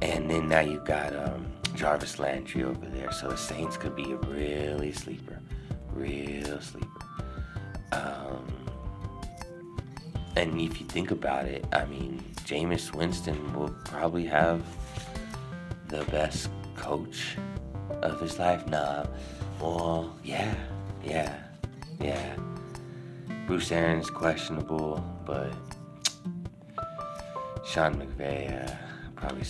And then now you got um, Jarvis Landry over there, so the Saints could be a really sleeper, real sleeper. Um, and if you think about it, I mean, Jameis Winston will probably have the best coach of his life? Nah. Well, yeah, yeah, yeah. Bruce Arians questionable, but Sean McVay uh, probably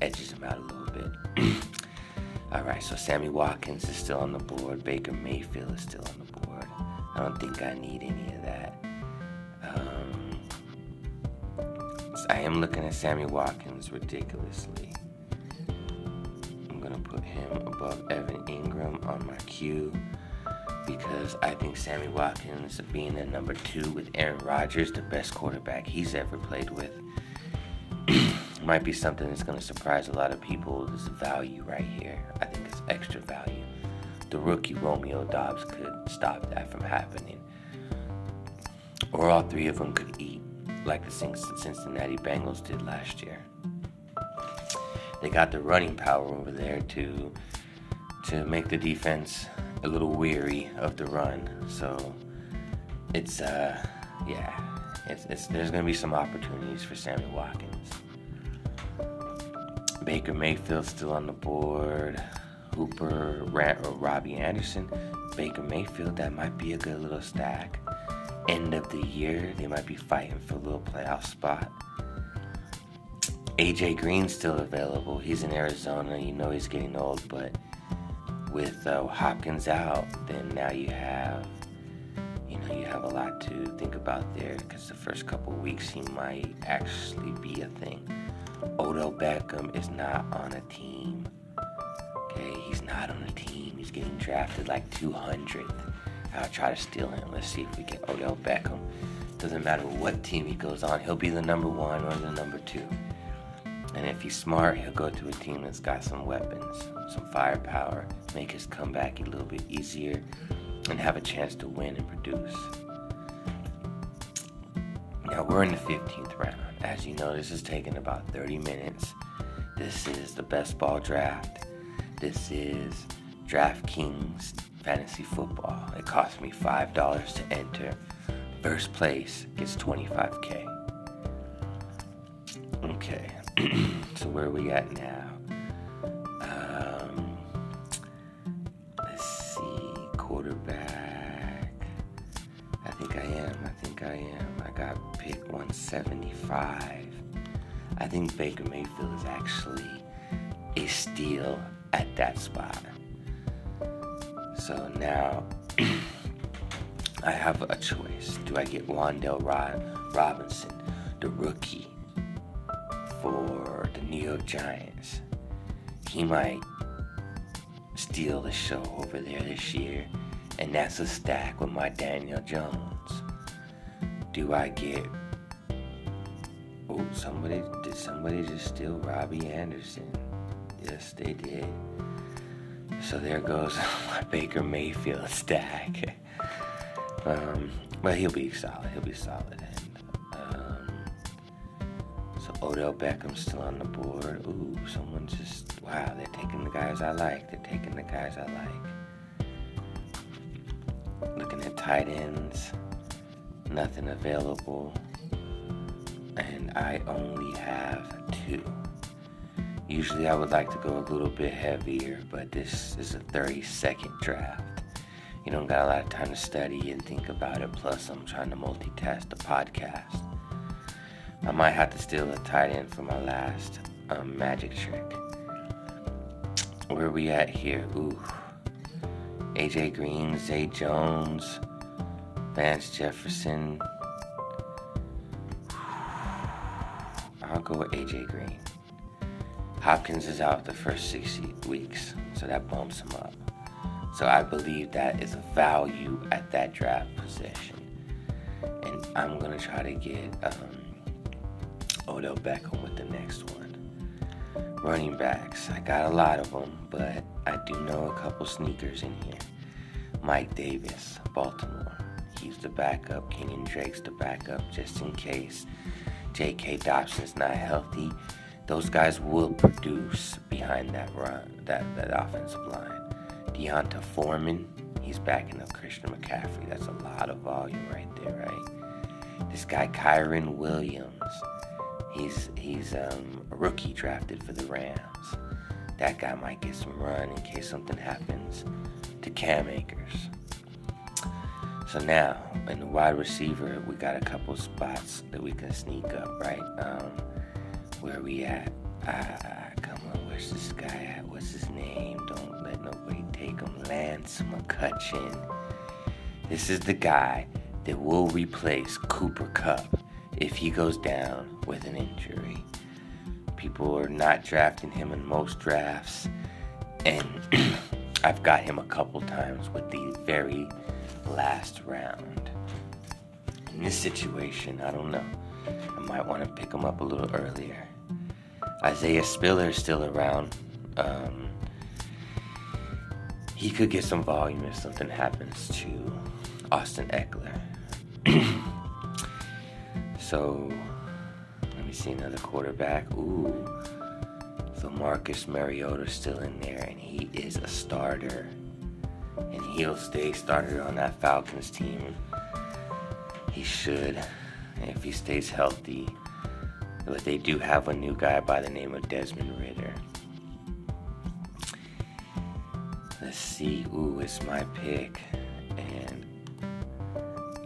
edges him out a little bit. [CLEARS THROAT] All right, so Sammy Watkins is still on the board. Baker Mayfield is still on the board. I don't think I need any of that. Um, I am looking at Sammy Watkins ridiculously. I'm gonna put him above Evan Engram on my queue because I think Sammy Watkins, being a number two with Aaron Rodgers, the best quarterback he's ever played with, might be something that's going to surprise a lot of people. There's value right here. I think it's extra value. The rookie Romeo Doubs could stop that from happening. Or all three of them could eat like the Cincinnati Bengals did last year. They got the running power over there to to make the defense a little weary of the run. So it's uh yeah, it's, it's there's gonna be some opportunities for Sammy Watkins. Baker Mayfield still on the board. Hooper, Rant, or Robbie Anderson. Baker Mayfield, that might be a good little stack. End of the year, they might be fighting for a little playoff spot. AJ Green's still available. He's in Arizona. You know he's getting old, but with uh, Hopkins out, then now you have, you know, you have a lot to think about there because the first couple weeks he might actually be a thing. Odell Beckham is not on a team. Okay, he's not on a team. He's getting drafted like 200th. I'll try to steal him. Let's see if we get Odell Beckham. Doesn't matter what team he goes on, he'll be the number one or the number two. And if he's smart, he'll go to a team that's got some weapons, some firepower, make his comeback a little bit easier, and have a chance to win and produce. Now we're in the 15th round. As you know, this is taking about 30 minutes. This is the best ball draft. This is DraftKings fantasy football. It cost me $5 to enter. First place gets 25k. Okay, [CLEARS THROAT] so where are we at now? Um, let's see, quarterback. Think I am. I got pick 175. I think Baker Mayfield is actually a steal at that spot. So now [CLEARS THROAT] I have a choice. Do I get Wan'Dale Robinson, the rookie, for the New York Giants? He might steal the show over there this year, and that's a stack with my Daniel Jones. Do I get Oh, somebody did somebody just steal Robbie Anderson? Yes, they did. So there goes [LAUGHS] my Baker Mayfield stack. um, but he'll be solid. He'll be solid. And, um, so Odell Beckham's still on the board. Ooh, someone just wow. They're taking the guys I like. They're taking the guys I like. Looking at tight ends, nothing available and I only have two. Usually I would like to go a little bit heavier, but this is a 30 second draft. You don't got a lot of time to study and think about it, plus I'm trying to multitask the podcast. I might have to steal a tight end for my last um, magic trick. Where we at here? Ooh. AJ Green, Zay Jones, Van Jefferson, I'll go with AJ Green. Hopkins is out the first 60 weeks, so that bumps him up. So I believe that is a value at that draft position. And I'm going to try to get um, Odell Beckham with the next one. Running backs, I got a lot of them, but I do know a couple sneakers in here. Mike Davis, Baltimore. He's the backup. Kenyon Drake's the backup just in case J.K. Dobbins is not healthy, those guys will produce behind that run, that, that offensive line. D'Onta Foreman, he's backing up Christian McCaffrey. That's a lot of volume right there, right? This guy Kyren Williams, he's he's um, a rookie drafted for the Rams. That guy might get some run in case something happens to Cam Akers. So now, in the wide receiver, we got a couple spots that we can sneak up, right? Um, where we at? Ah, come on, where's this guy at? What's his name? Don't let nobody take him. Lance McCutcheon. This is the guy that will replace Cooper Kupp if he goes down with an injury. People are not drafting him in most drafts, and [CLEARS THROAT] I've got him a couple times with the very last round. In this situation, I don't know. I might want to pick him up a little earlier. Isaiah Spiller is still around. Um, he could get some volume if something happens to Austin Ekeler. [CLEARS THROAT] so, let me see another quarterback. Ooh. So Marcus Mariota's still in there, and he is a starter and he'll stay started on that Falcons team. He should, if he stays healthy. But they do have a new guy by the name of Desmond Ridder. Let's see. Ooh, it's my pick. And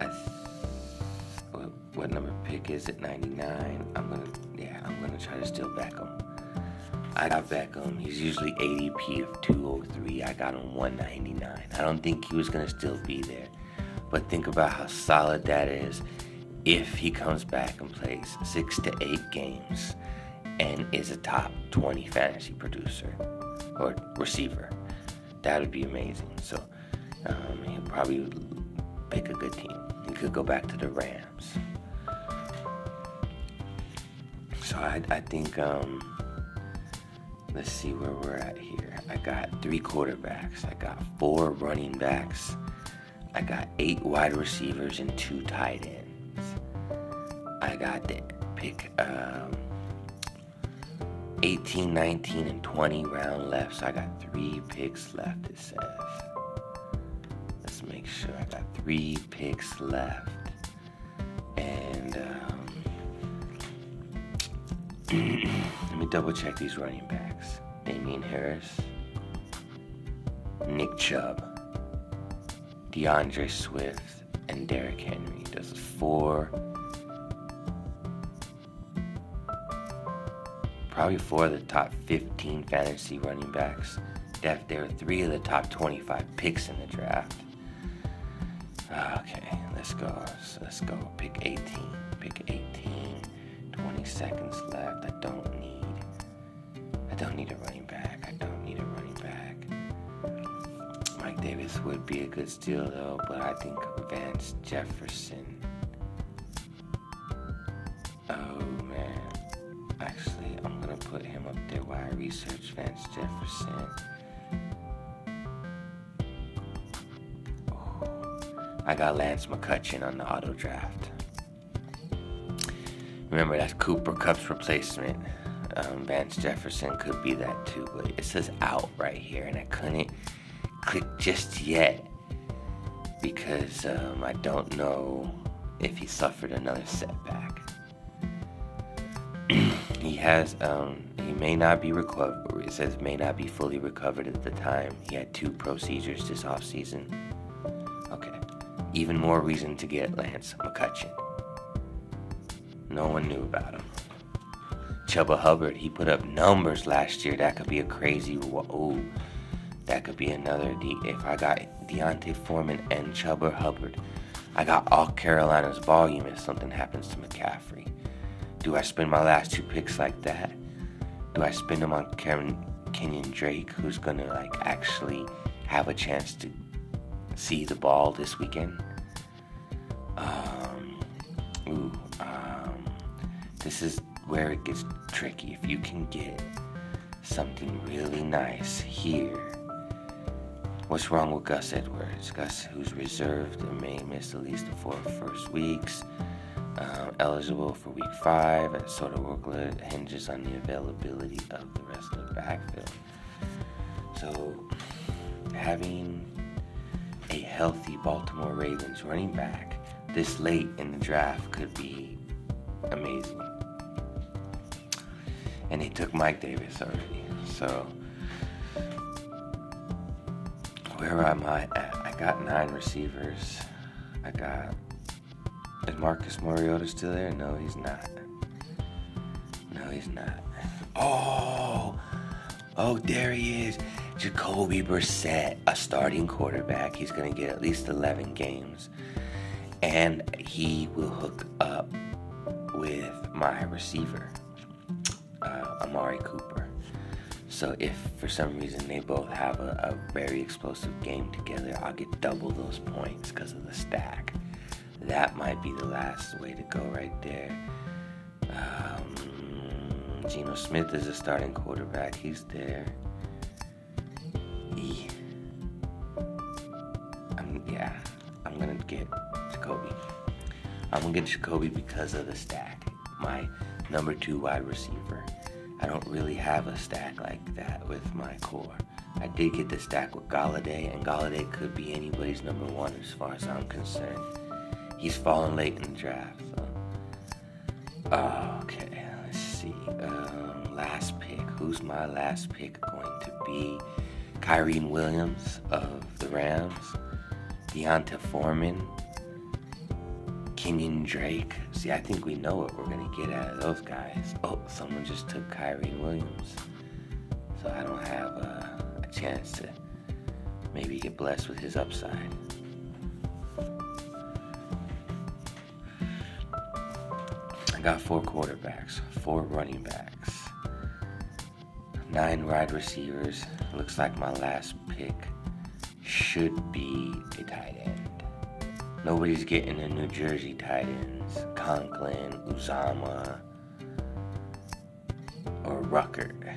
I th- what, what number pick is it? 99. I'm gonna yeah, I'm gonna try to steal Beckham. I got Beckham. He's usually ADP of 203. I got him 199. I don't think he was going to still be there. But think about how solid that is if he comes back and plays six to eight games and is a top 20 fantasy producer or receiver. That would be amazing. So um, he'll probably pick a good team. He could go back to the Rams. So I, I think. Um, let's see where we're at here. I got three quarterbacks, I got four running backs, I got eight wide receivers and two tight ends. I got the pick um, 18, 19, and 20 round left, so I got three picks left, it says. Let's make sure I got three picks left. Let me double check these running backs. Damien Harris, Nick Chubb, D'Andre Swift, and Derrick Henry. Those are four, probably four of the top 15 fantasy running backs. There are three of the top 25 picks in the draft. Ah, okay, let's go. Let's go. Pick 18. Pick 18. 20 seconds left. I don't need. I don't need a running back. I don't need a running back. Mike Davis would be a good steal though, but I think Van Jefferson. Oh man. Actually, I'm gonna put him up there while I research Van Jefferson. I got Lance McCutcheon on the auto draft. Remember, that's Cooper Kupp's replacement. Um, Van Jefferson could be that too, but it says out right here, and I couldn't click just yet because um, I don't know if he suffered another setback. [CLEARS THROAT] he has, um, he may not be recovered. It says may not be fully recovered at the time. He had two procedures this offseason. Okay, even more reason to get Lance McCutcheon. No one knew about him. Chuba Hubbard, he put up numbers last year. That could be a crazy. Oh, that could be another. De- if I got D'Onta Foreman and Chuba Hubbard, I got all Carolina's volume if something happens to McCaffrey. Do I spend my last two picks like that? Do I spend them on Karen, Kenyon Drake, who's gonna like actually have a chance to see the ball this weekend? Um, ooh, um, this is where it gets tricky. If you can get something really nice here, what's wrong with Gus Edwards? Gus, who's reserved and may miss at least the four first weeks, um, eligible for week five, and sort of workload hinges on the availability of the rest of the backfield. So, having a healthy Baltimore Ravens running back this late in the draft could be amazing. And he took Mike Davis already. So, where am I at? I got nine receivers. I got. Is Marcus Mariota still there? No, he's not. No, he's not. Oh, oh, there he is. Jacoby Brissett, a starting quarterback. He's going to get at least 11 games. And he will hook up with my receiver, uh, Amari Cooper. So if for some reason they both have a, a very explosive game together, I'll get double those points because of the stack. That might be the last way to go right there. Um, Geno Smith is a starting quarterback. He's there. E. I'm, yeah, I'm gonna get Jacoby. I'm gonna get Jacoby because of the stack. My number two wide receiver. I don't really have a stack like that with my core. I did get the stack with Golladay, and Golladay could be anybody's number one as far as I'm concerned. He's fallen late in the draft. So. Okay, let's see. Um, last pick. Who's my last pick going to be? Kyren Williams of the Rams, D'Onta Foreman, Kenyan Drake. See, I think we know what we're gonna get out of those guys. Oh, someone just took Kyren Williams, so I don't have a, a chance to maybe get blessed with his upside. I got four quarterbacks, four running backs, nine wide receivers. Looks like my last pick should be a tight end. Nobody's getting the New Jersey tight ends. Conklin, Uzomah, or Ruckert.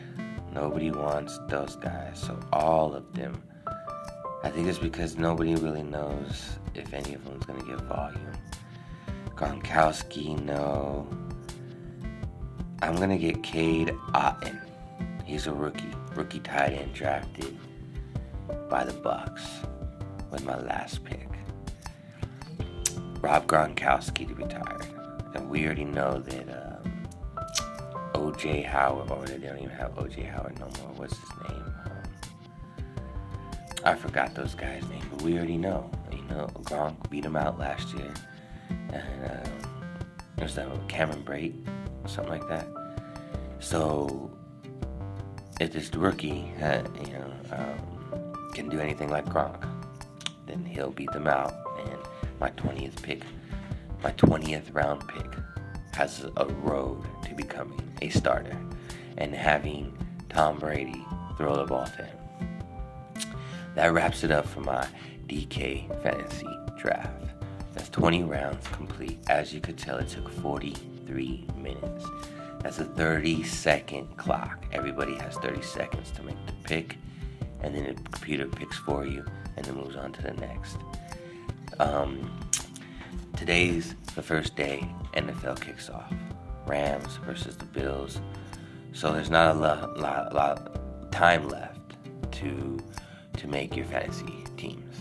Nobody wants those guys. So all of them. I think it's because nobody really knows if any of them's gonna get volume. Gronkowski, no. I'm gonna get Cade Otton. He's a rookie, rookie tight end drafted by the Bucs with my last pick. Rob Gronkowski to retire, and we already know that um, OJ Howard, or they don't even have OJ Howard no more. What's his name? Um, I forgot those guys' name, but we already know. You know, Gronk beat him out last year, and um, there's that Cameron Brate, something like that. So if this rookie, uh, you know, um, can do anything like Gronk, then he'll beat them out. My 20th pick, my 20th round pick, has a road to becoming a starter and having Tom Brady throw the ball to him. That wraps it up for my DK fantasy draft. That's 20 rounds complete. As you could tell, it took 43 minutes. That's a 30 second clock. Everybody has 30 seconds to make the pick, and then the computer picks for you and then moves on to the next. Um, today's the first day NFL kicks off. Rams versus the Bills. So there's not a lot, lot, lot time left to to make your fantasy teams.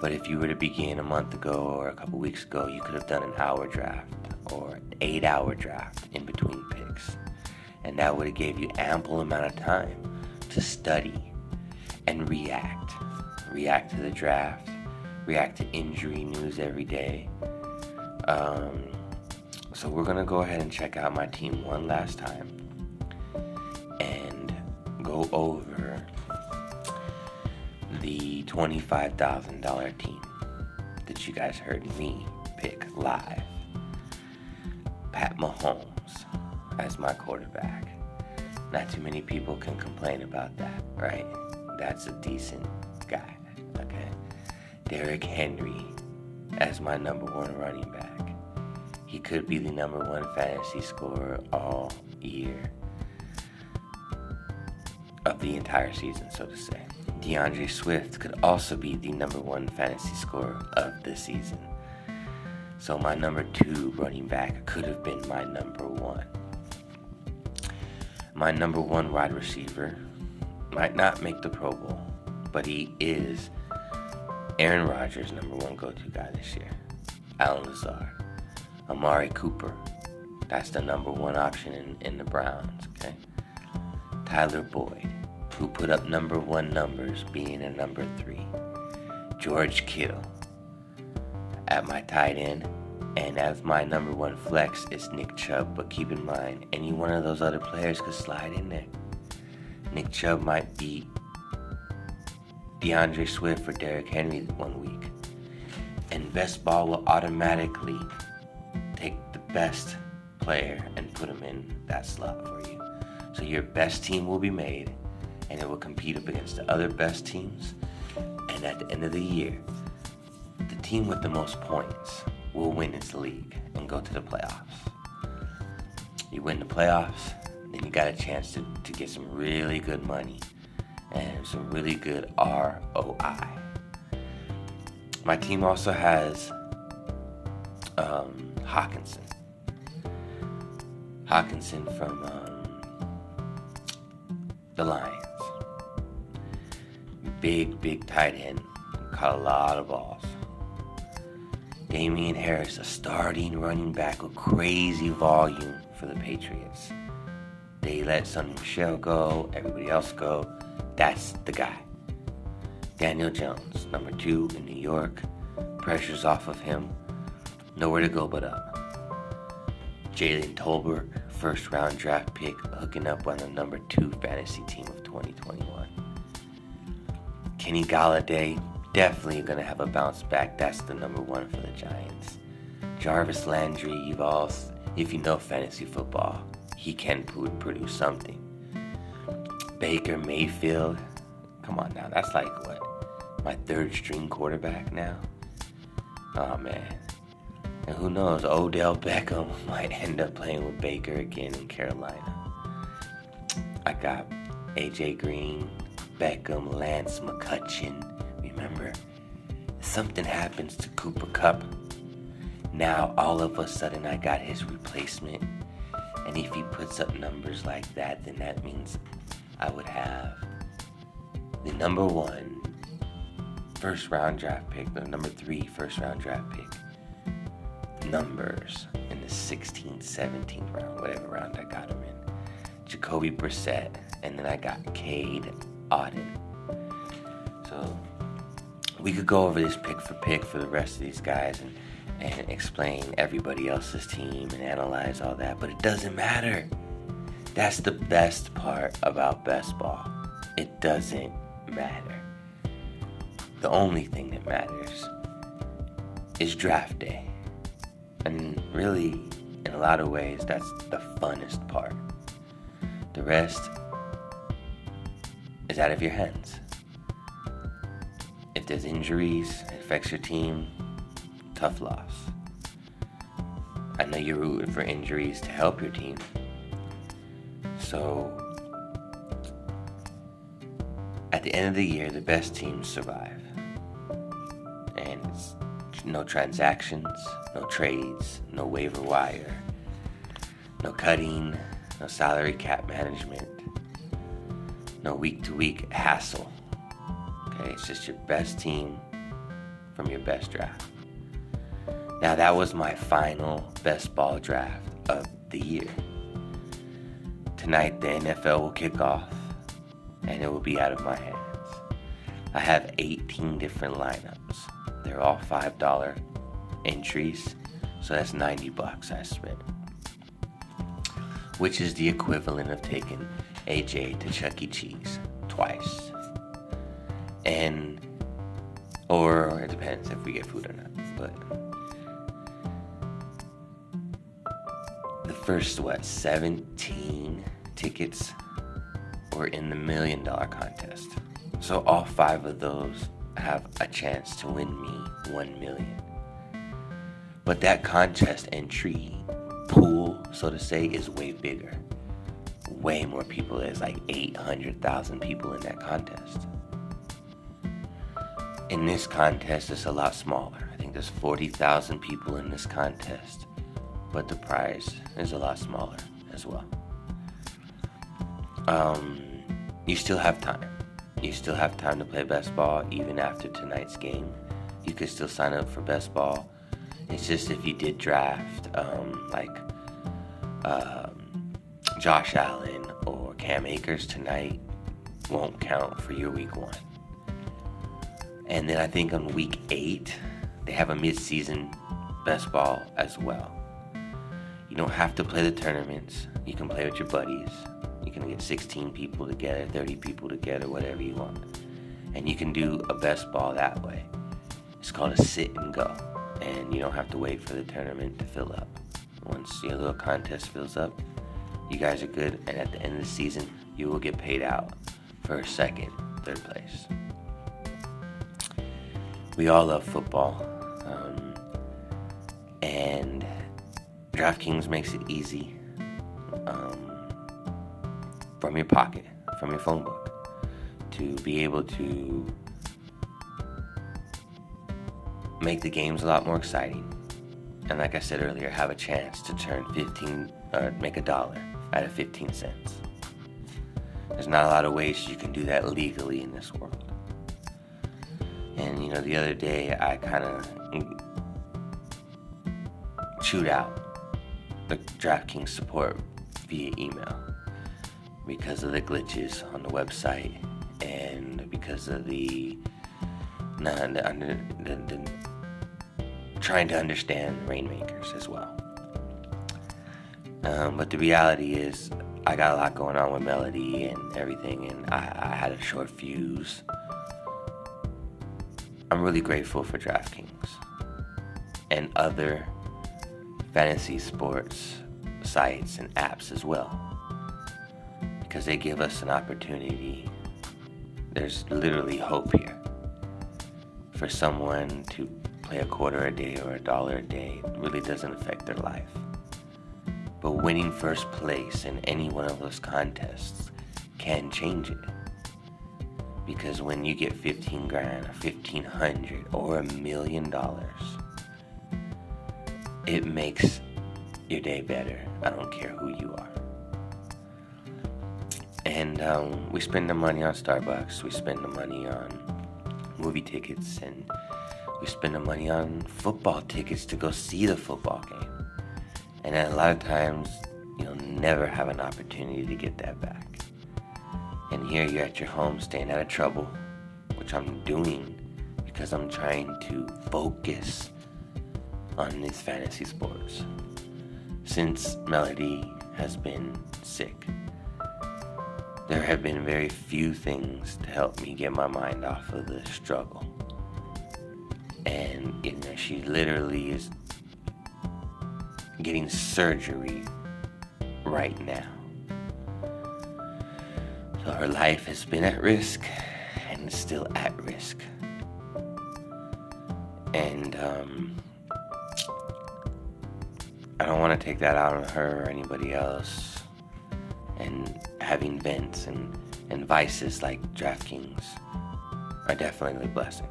But if you were to begin a month ago or a couple weeks ago, you could have done an hour draft or an eight hour draft in between picks. And that would have gave you ample amount of time to study and react. React to the draft, react to injury news every day. Um, so we're gonna go ahead and check out my team one last time and go over the $25,000 team that you guys heard me pick live. Pat Mahomes as my quarterback. Not too many people can complain about that, right? That's a decent guy? Derrick Henry as my number one running back. He could be the number one fantasy scorer all year of the entire season, so to say. D'Andre Swift could also be the number one fantasy scorer of the season. So my number two running back could have been my number one. My number one wide receiver might not make the Pro Bowl, but he is Aaron Rodgers' number one go to guy this year. Allen Lazard. Amari Cooper. That's the number one option in, in the Browns, okay? Tyler Boyd, who put up number one numbers being a number three. George Kittle at my tight end. And as my number one flex is Nick Chubb, but keep in mind, any one of those other players could slide in there. Nick Chubb might be D'Andre Swift or Derrick Henry one week. And best ball will automatically take the best player and put him in that slot for you. So your best team will be made and it will compete up against the other best teams. And at the end of the year, the team with the most points will win its league and go to the playoffs. You win the playoffs, then you got a chance to, to get some really good money and some really good ROI. My team also has um, Hawkinson. Hockenson from um, the Lions. Big, big tight end. Caught a lot of balls. Damien Harris, a starting running back with crazy volume for the Patriots. They let Sony Michel go, everybody else go. That's the guy. Daniel Jones, number two in New York. Pressure's off of him. Nowhere to go but up. Jalen Tolbert, first round draft pick, hooking up on the number two fantasy team of 2021. Kenny Golladay, definitely going to have a bounce back. That's the number one for the Giants. Jarvis Landry evolves. If you know fantasy football, he can produce something. Baker Mayfield, come on now, that's like what? My third string quarterback now? Oh man. And who knows, Odell Beckham [LAUGHS] might end up playing with Baker again in Carolina. I got AJ Green, Beckham, Lance McCutcheon. Remember, something happens to Cooper Kupp. Now all of a sudden I got his replacement. And if he puts up numbers like that, then that means I would have the number one first round draft pick, the number three first round draft pick numbers in the 16th, 17th round, whatever round I got him in. Jacoby Brissett, and then I got Cade Otton. So we could go over this pick for pick for the rest of these guys and, and explain everybody else's team and analyze all that, but it doesn't matter. That's the best part about best ball. It doesn't matter. The only thing that matters is draft day. And really, in a lot of ways, that's the funnest part. The rest is out of your hands. If there's injuries, it affects your team, tough loss. I know you're rooting for injuries to help your team. So, at the end of the year, the best teams survive. And it's no transactions, no trades, no waiver wire, no cutting, no salary cap management, no week to week hassle. Okay, it's just your best team from your best draft. Now, that was my final best ball draft of the year. Tonight, the NFL will kick off and it will be out of my hands. I have 18 different lineups. They're all $5 entries, so that's 90 bucks I spent. Which is the equivalent of taking AJ to Chuck E. Cheese twice. And, or it depends if we get food or not, but first, what, 17 tickets were in the million dollar contest. So all five of those have a chance to win me one million. But that contest entry pool, so to say, is way bigger. Way more people. There's like 800,000 people in that contest. In this contest, it's a lot smaller. I think there's 40,000 people in this contest, but the prize is a lot smaller as well. Um, you still have time. You still have time to play best ball even after tonight's game. You could still sign up for best ball. It's just if you did draft um, like um, Josh Allen or Cam Akers tonight, won't count for your week one. And then I think on week eight, they have a mid-season best ball as well. You don't have to play the tournaments. You can play with your buddies. You can get 16 people together, 30 people together, whatever you want. And you can do a best ball that way. It's called a sit and go. And you don't have to wait for the tournament to fill up. Once your little contest fills up, you guys are good. And at the end of the season, you will get paid out for second, third place. We all love football. Um, DraftKings makes it easy um, from your pocket, from your phone book, to be able to make the games a lot more exciting. And like I said earlier, have a chance to turn 15 or make a dollar out of 15 cents. There's not a lot of ways you can do that legally in this world. And you know, the other day I kind of chewed out the DraftKings support via email because of the glitches on the website and because of the, the, the, the trying to understand Reignmakers as well. Um, but the reality is, I got a lot going on with Melody and everything, and I, I had a short fuse. I'm really grateful for DraftKings and other fantasy sports sites and apps as well because they give us an opportunity. There's literally hope here for someone to play a quarter a day or a dollar a day. It really doesn't affect their life. But winning first place in any one of those contests can change it. Because when you get 15 grand or 1500 or a million dollars, it makes your day better. I don't care who you are. And um, we spend the money on Starbucks, we spend the money on movie tickets, and we spend the money on football tickets to go see the football game. And a lot of times, you'll never have an opportunity to get that back. And here you're at your home staying out of trouble, which I'm doing because I'm trying to focus on these fantasy sports since Melody has been sick. There have been very few things to help me get my mind off of the struggle. And you know, she literally is getting surgery right now. So her life has been at risk and still at risk. And um, I don't want to take that out on her or anybody else. And having vents and, and vices like DraftKings are definitely a blessing.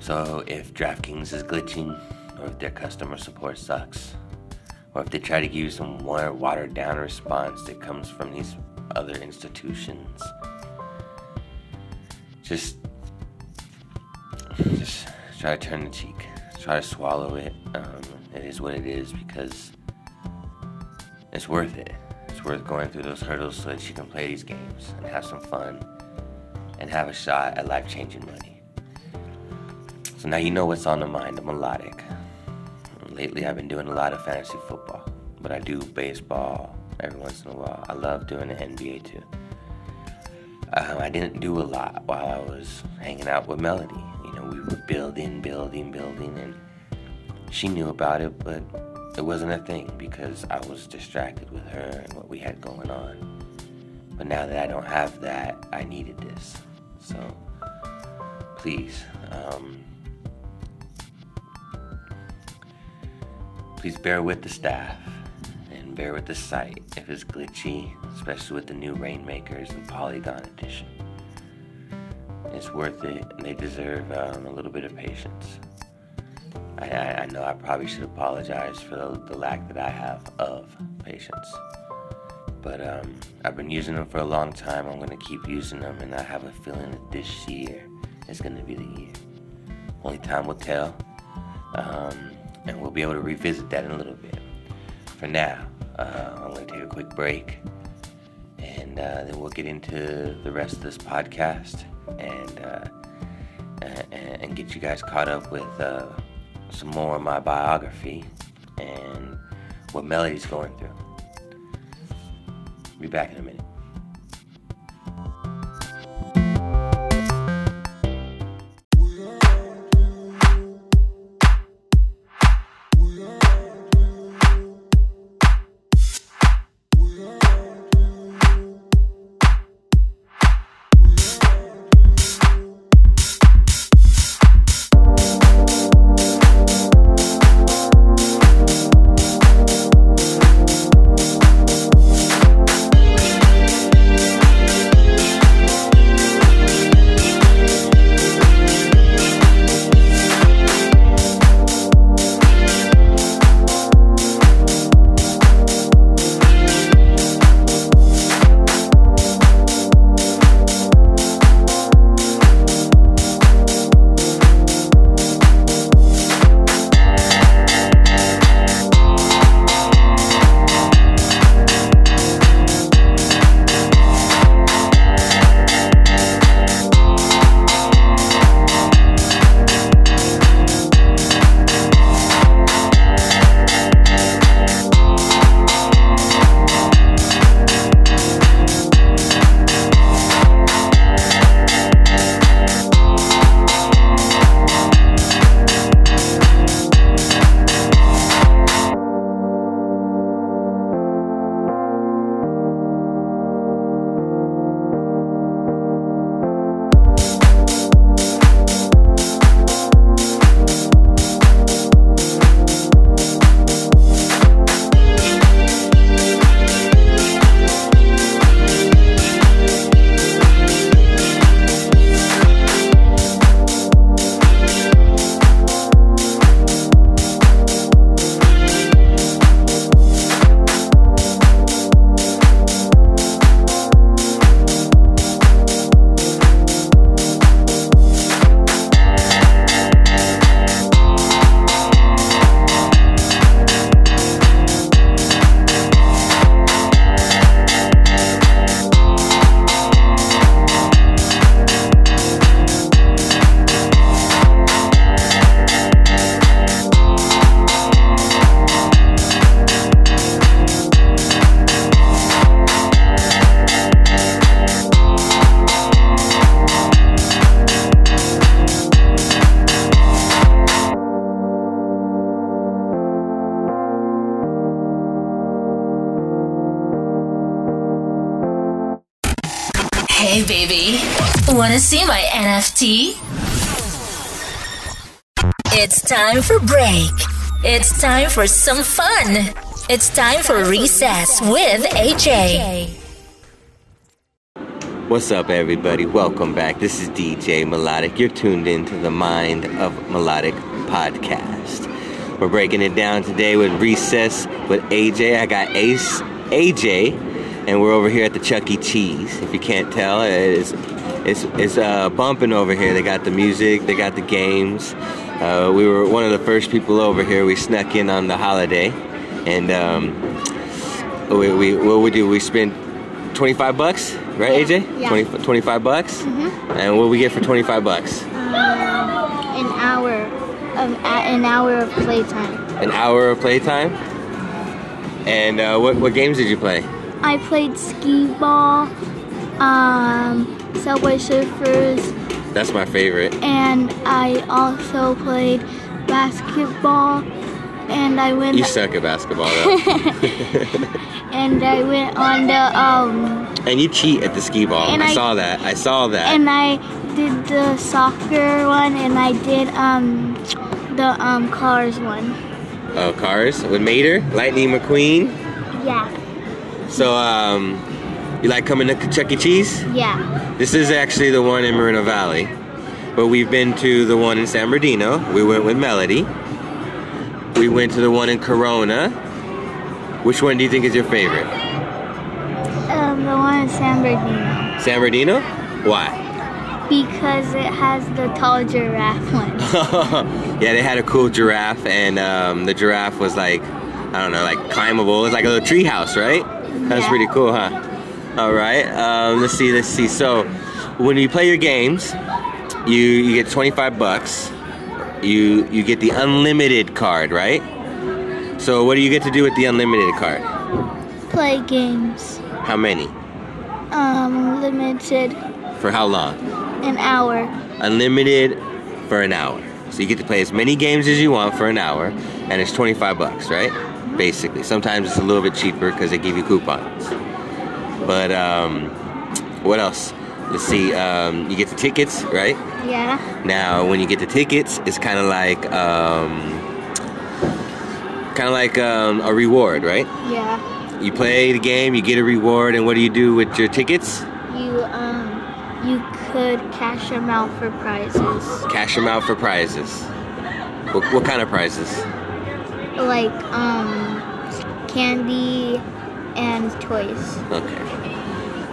So if DraftKings is glitching, or if their customer support sucks, or if they try to give you some watered down response that comes from these other institutions, just just try to turn the cheek, try to swallow it. Um, it is what it is because it's worth it. It's worth going through those hurdles so that you can play these games and have some fun and have a shot at life changing money. So now you know what's on the mind of Melodic. Lately, I've been doing a lot of fantasy football, but I do baseball every once in a while. I love doing the NBA too. Um, I didn't do a lot while I was hanging out with Melody. You know, we were building, building, building, and she knew about it, but it wasn't a thing because I was distracted with her and what we had going on. But now that I don't have that, I needed this. So please, um, please bear with the staff and bear with the site if it's glitchy, especially with the new Reignmakers and Polygon Edition. It's worth it, and they deserve um, a little bit of patience. I, I, know I probably should apologize for the, the, lack that I have of patience. But um, I've been using them for a long time. I'm going to keep using them, and I have a feeling that this year is going to be the year. Only time will tell. Um, and we'll be able to revisit that in a little bit. For now, uh, I'm going to take a quick break, and uh, then we'll get into the rest of this podcast. And uh, and, and get you guys caught up with uh, some more of my biography and what Melody's going through. Be back in a minute. Time for some fun. It's time for recess with AJ. What's up, everybody? Welcome back. This is DJ Melodic. You're tuned in to the Mind of Melodic podcast. We're breaking it down today with Recess with AJ. I got Ace, AJ, and we're over here at the Chuck E. Cheese. If you can't tell, it's it's it's uh, bumping over here. They got the music, they got the games. Uh, we were one of the first people over here. We snuck in on the holiday, and um, we, we what we do? We spent 25 bucks, right, AJ? Yeah. 20, 25 bucks. Mhm. And what we get for 25 bucks? an hour of an hour of playtime. An hour of playtime. And uh, what what games did you play? I played skee ball, um, Subway Surfers, That's my favorite. and I also played basketball. And I went You suck at basketball, though. [LAUGHS] and I went on the um and you cheat at the skee ball. I, I- saw that. I saw that. and I did the soccer one and I did um the um cars one. oh, cars with Mater, Lightning McQueen. Yeah, So, um, you like coming to Chuck E. Cheese? yeah. This is actually the one in Moreno Valley, but we've been to the one in San Bernardino. We went with Melody. We went to the one in Corona. Which one do you think is your favorite? Um, the one in San Bernardino San Bernardino? Why? because it has the tall giraffe one. [LAUGHS] yeah, they had a cool giraffe, and um, the giraffe was like, I don't know, like climbable. It's like a little tree house, right? That's Yeah. pretty cool, huh? All right. Um, let's see. Let's see. So, when you play your games, you you get 25 bucks. You you get the unlimited card, right? So what do you get to do with the unlimited card? Play games. How many? Um, limited For how long? an hour. Unlimited for an hour. So you get to play as many games as you want for an hour, and it's 25 bucks, right? Basically. Sometimes it's a little bit cheaper because they give you coupons. But um, what else? Let's see. Um, you get the tickets, right? Yeah. Now, when you get the tickets, it's kind of like um, kind of like um, a reward, right? Yeah. You play the game, you get a reward, and what do you do with your tickets? You um, you could cash them out for prizes. Cash them out for prizes. What, what kind of prizes? like um candy and toys. Okay.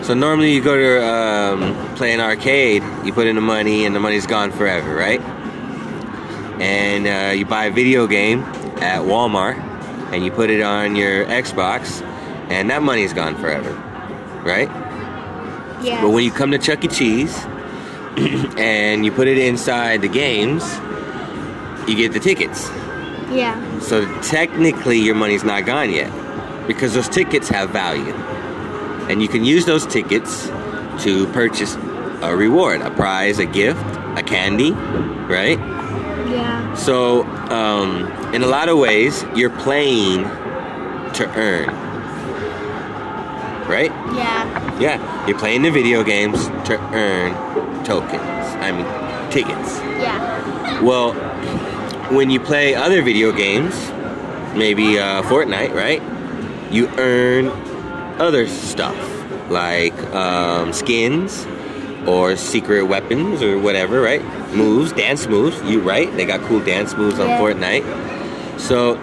So normally you go to um, play an arcade, you put in the money, and the money's gone forever, right? And uh, you buy a video game at Walmart, and you put it on your Xbox, and that money's gone forever, right? Yeah. But when you come to Chuck E. Cheese [CLEARS THROAT] and you put it inside the games, you get the tickets. yeah. So technically, your money's not gone yet because those tickets have value. And you can use those tickets to purchase a reward, a prize, a gift, a candy, right? Yeah. So, um, in a lot of ways, you're playing to earn, right? Yeah. Yeah, you're playing the video games to earn tokens. I mean, tickets. Yeah. Well, when you play other video games, maybe uh, Fortnite, right? You earn other stuff like um, skins or secret weapons or whatever, right? Moves, dance moves. You right? They got cool dance moves on Yeah. Fortnite. So,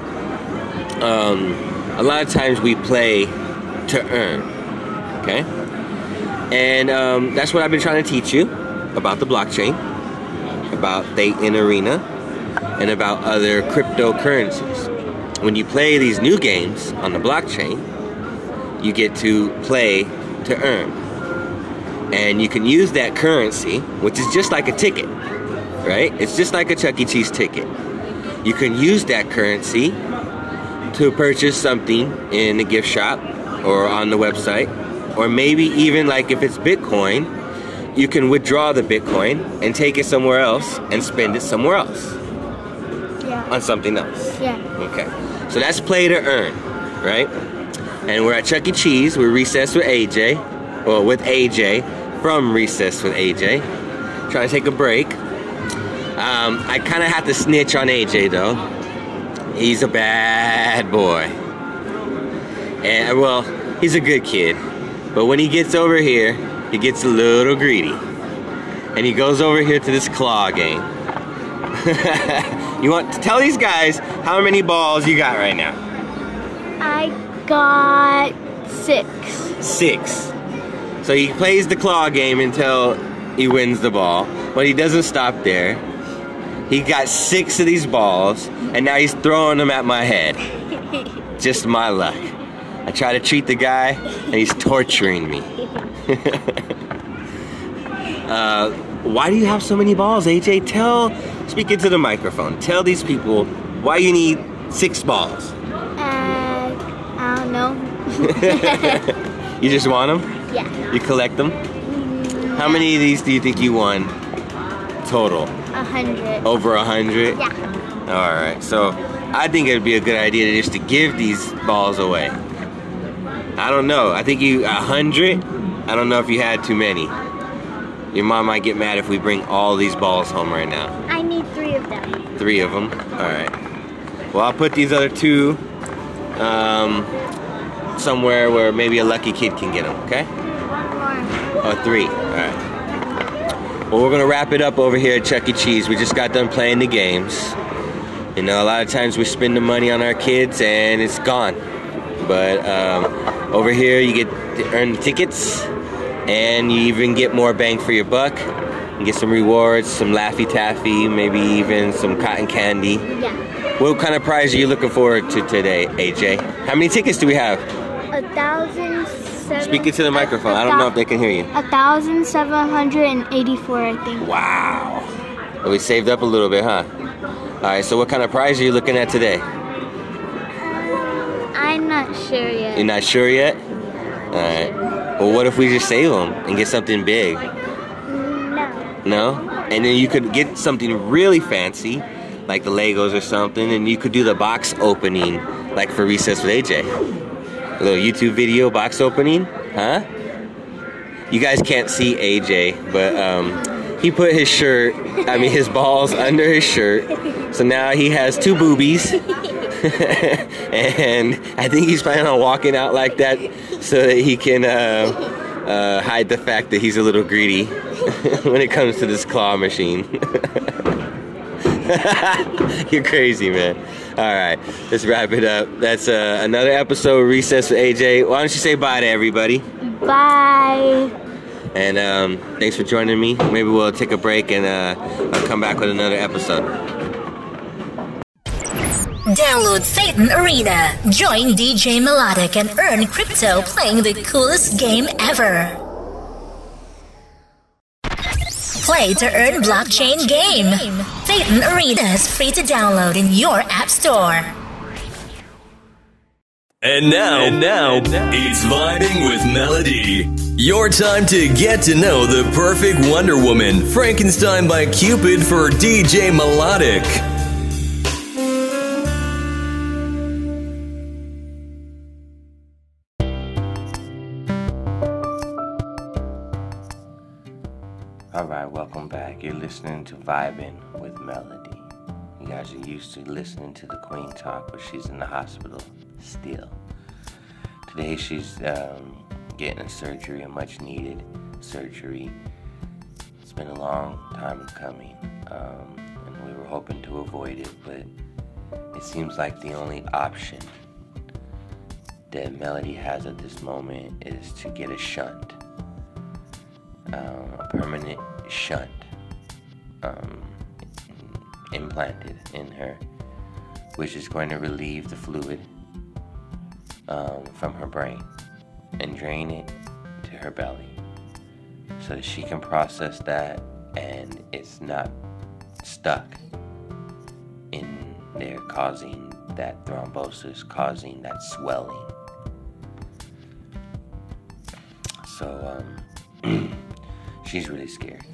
um, a lot of times we play to earn. Okay, and um, that's what I've been trying to teach you about the blockchain, about the in arena, and about other cryptocurrencies. When you play these new games on the blockchain, you get to play to earn. And you can use that currency, which is just like a ticket, right? It's just like a Chuck E. Cheese ticket. You can use that currency to purchase something in the gift shop or on the website, or maybe even like if it's Bitcoin, you can withdraw the Bitcoin and take it somewhere else and spend it somewhere else Yeah. on something else. Yeah. Okay. So that's play to earn, right? And we're at Chuck E. Cheese. We're recessed with AJ, well, with AJ from Recess with AJ. Trying to take a break. Um, I kind of have to snitch on AJ though. He's a bad boy. And well, he's a good kid. But when he gets over here, he gets a little greedy. And he goes over here to this claw game. [LAUGHS] you want to tell these guys how many balls you got right now? I got six. Six. So he plays the claw game until he wins the ball, but he doesn't stop there. He got six of these balls, and now he's throwing them at my head. [LAUGHS] Just my luck. I try to treat the guy, and he's torturing me. [LAUGHS] uh, why do you have so many balls, AJ? Tell, speak into the microphone. Tell these people why you need six balls. I don't know. [LAUGHS] You just want them? Yeah. You collect them? How many of these do you think you won total? A hundred. Over a hundred? Yeah. All right. So I think it'd be a good idea just to give these balls away. I don't know. I think you a hundred. I don't know if you had too many. Your mom might get mad if we bring all these balls home right now. I need three of them. Three of them. All right. Well, I'll put these other two um, somewhere where maybe a lucky kid can get them. Okay. Oh, three. All right. Well, we're gonna wrap it up over here at Chuck E. Cheese. We just got done playing the games. You know, a lot of times we spend the money on our kids and it's gone. But um, over here, you get to earn tickets, and you even get more bang for your buck. You get some rewards, some Laffy Taffy, maybe even some cotton candy. Yeah. What kind of prize are you looking forward to today, AJ? How many tickets do we have? A thousand seven. Speak it to the microphone. I don't know if they can hear you. A thousand seven hundred and eighty-four, I think. Wow. Well, we saved up a little bit, huh? All right. So, what kind of prize are you looking at today? Um, I'm not sure yet. You're not sure yet. All right. Well, what if we just save them and get something big? No. No? And then you could get something really fancy, like the Legos or something, and you could do the box opening, like for Recess with AJ. A little YouTube video box opening, huh? You guys can't see AJ, but um, he put his shirt, I mean his balls [LAUGHS] under his shirt, so now he has two boobies. [LAUGHS] and I think he's planning on walking out like that so that he can uh, uh, hide the fact that he's a little greedy [LAUGHS] when it comes to this claw machine. [LAUGHS] You're crazy, man. All right, let's wrap it up. That's uh, another episode of Recess with AJ. Why don't you say bye to everybody? Bye. And um, thanks for joining me. Maybe we'll take a break and uh, I'll come back with another episode. Download Phaeton Arena. Join DJ Melodic and earn crypto playing the coolest game ever. Play to earn blockchain game. Phaeton Arena is free to download in your app store. And now, and now, it's vibing with Melody. Your time to get to know the perfect Wonder Woman, Frankenstein by Cupid for DJ Melodic. Back. You're listening to Vibing with Melody. You guys are used to listening to the Queen talk, but she's in the hospital still. Today she's um, getting a surgery, a much needed surgery. It's been a long time coming, um, and we were hoping to avoid it, but it seems like the only option that Melody has at this moment is to get a shunt um, a permanent shunt um, implanted in her, which is going to relieve the fluid um, from her brain and drain it to her belly so that she can process that and it's not stuck in there causing that thrombosis, causing that swelling. So, um, [CLEARS THROAT] she's really scared.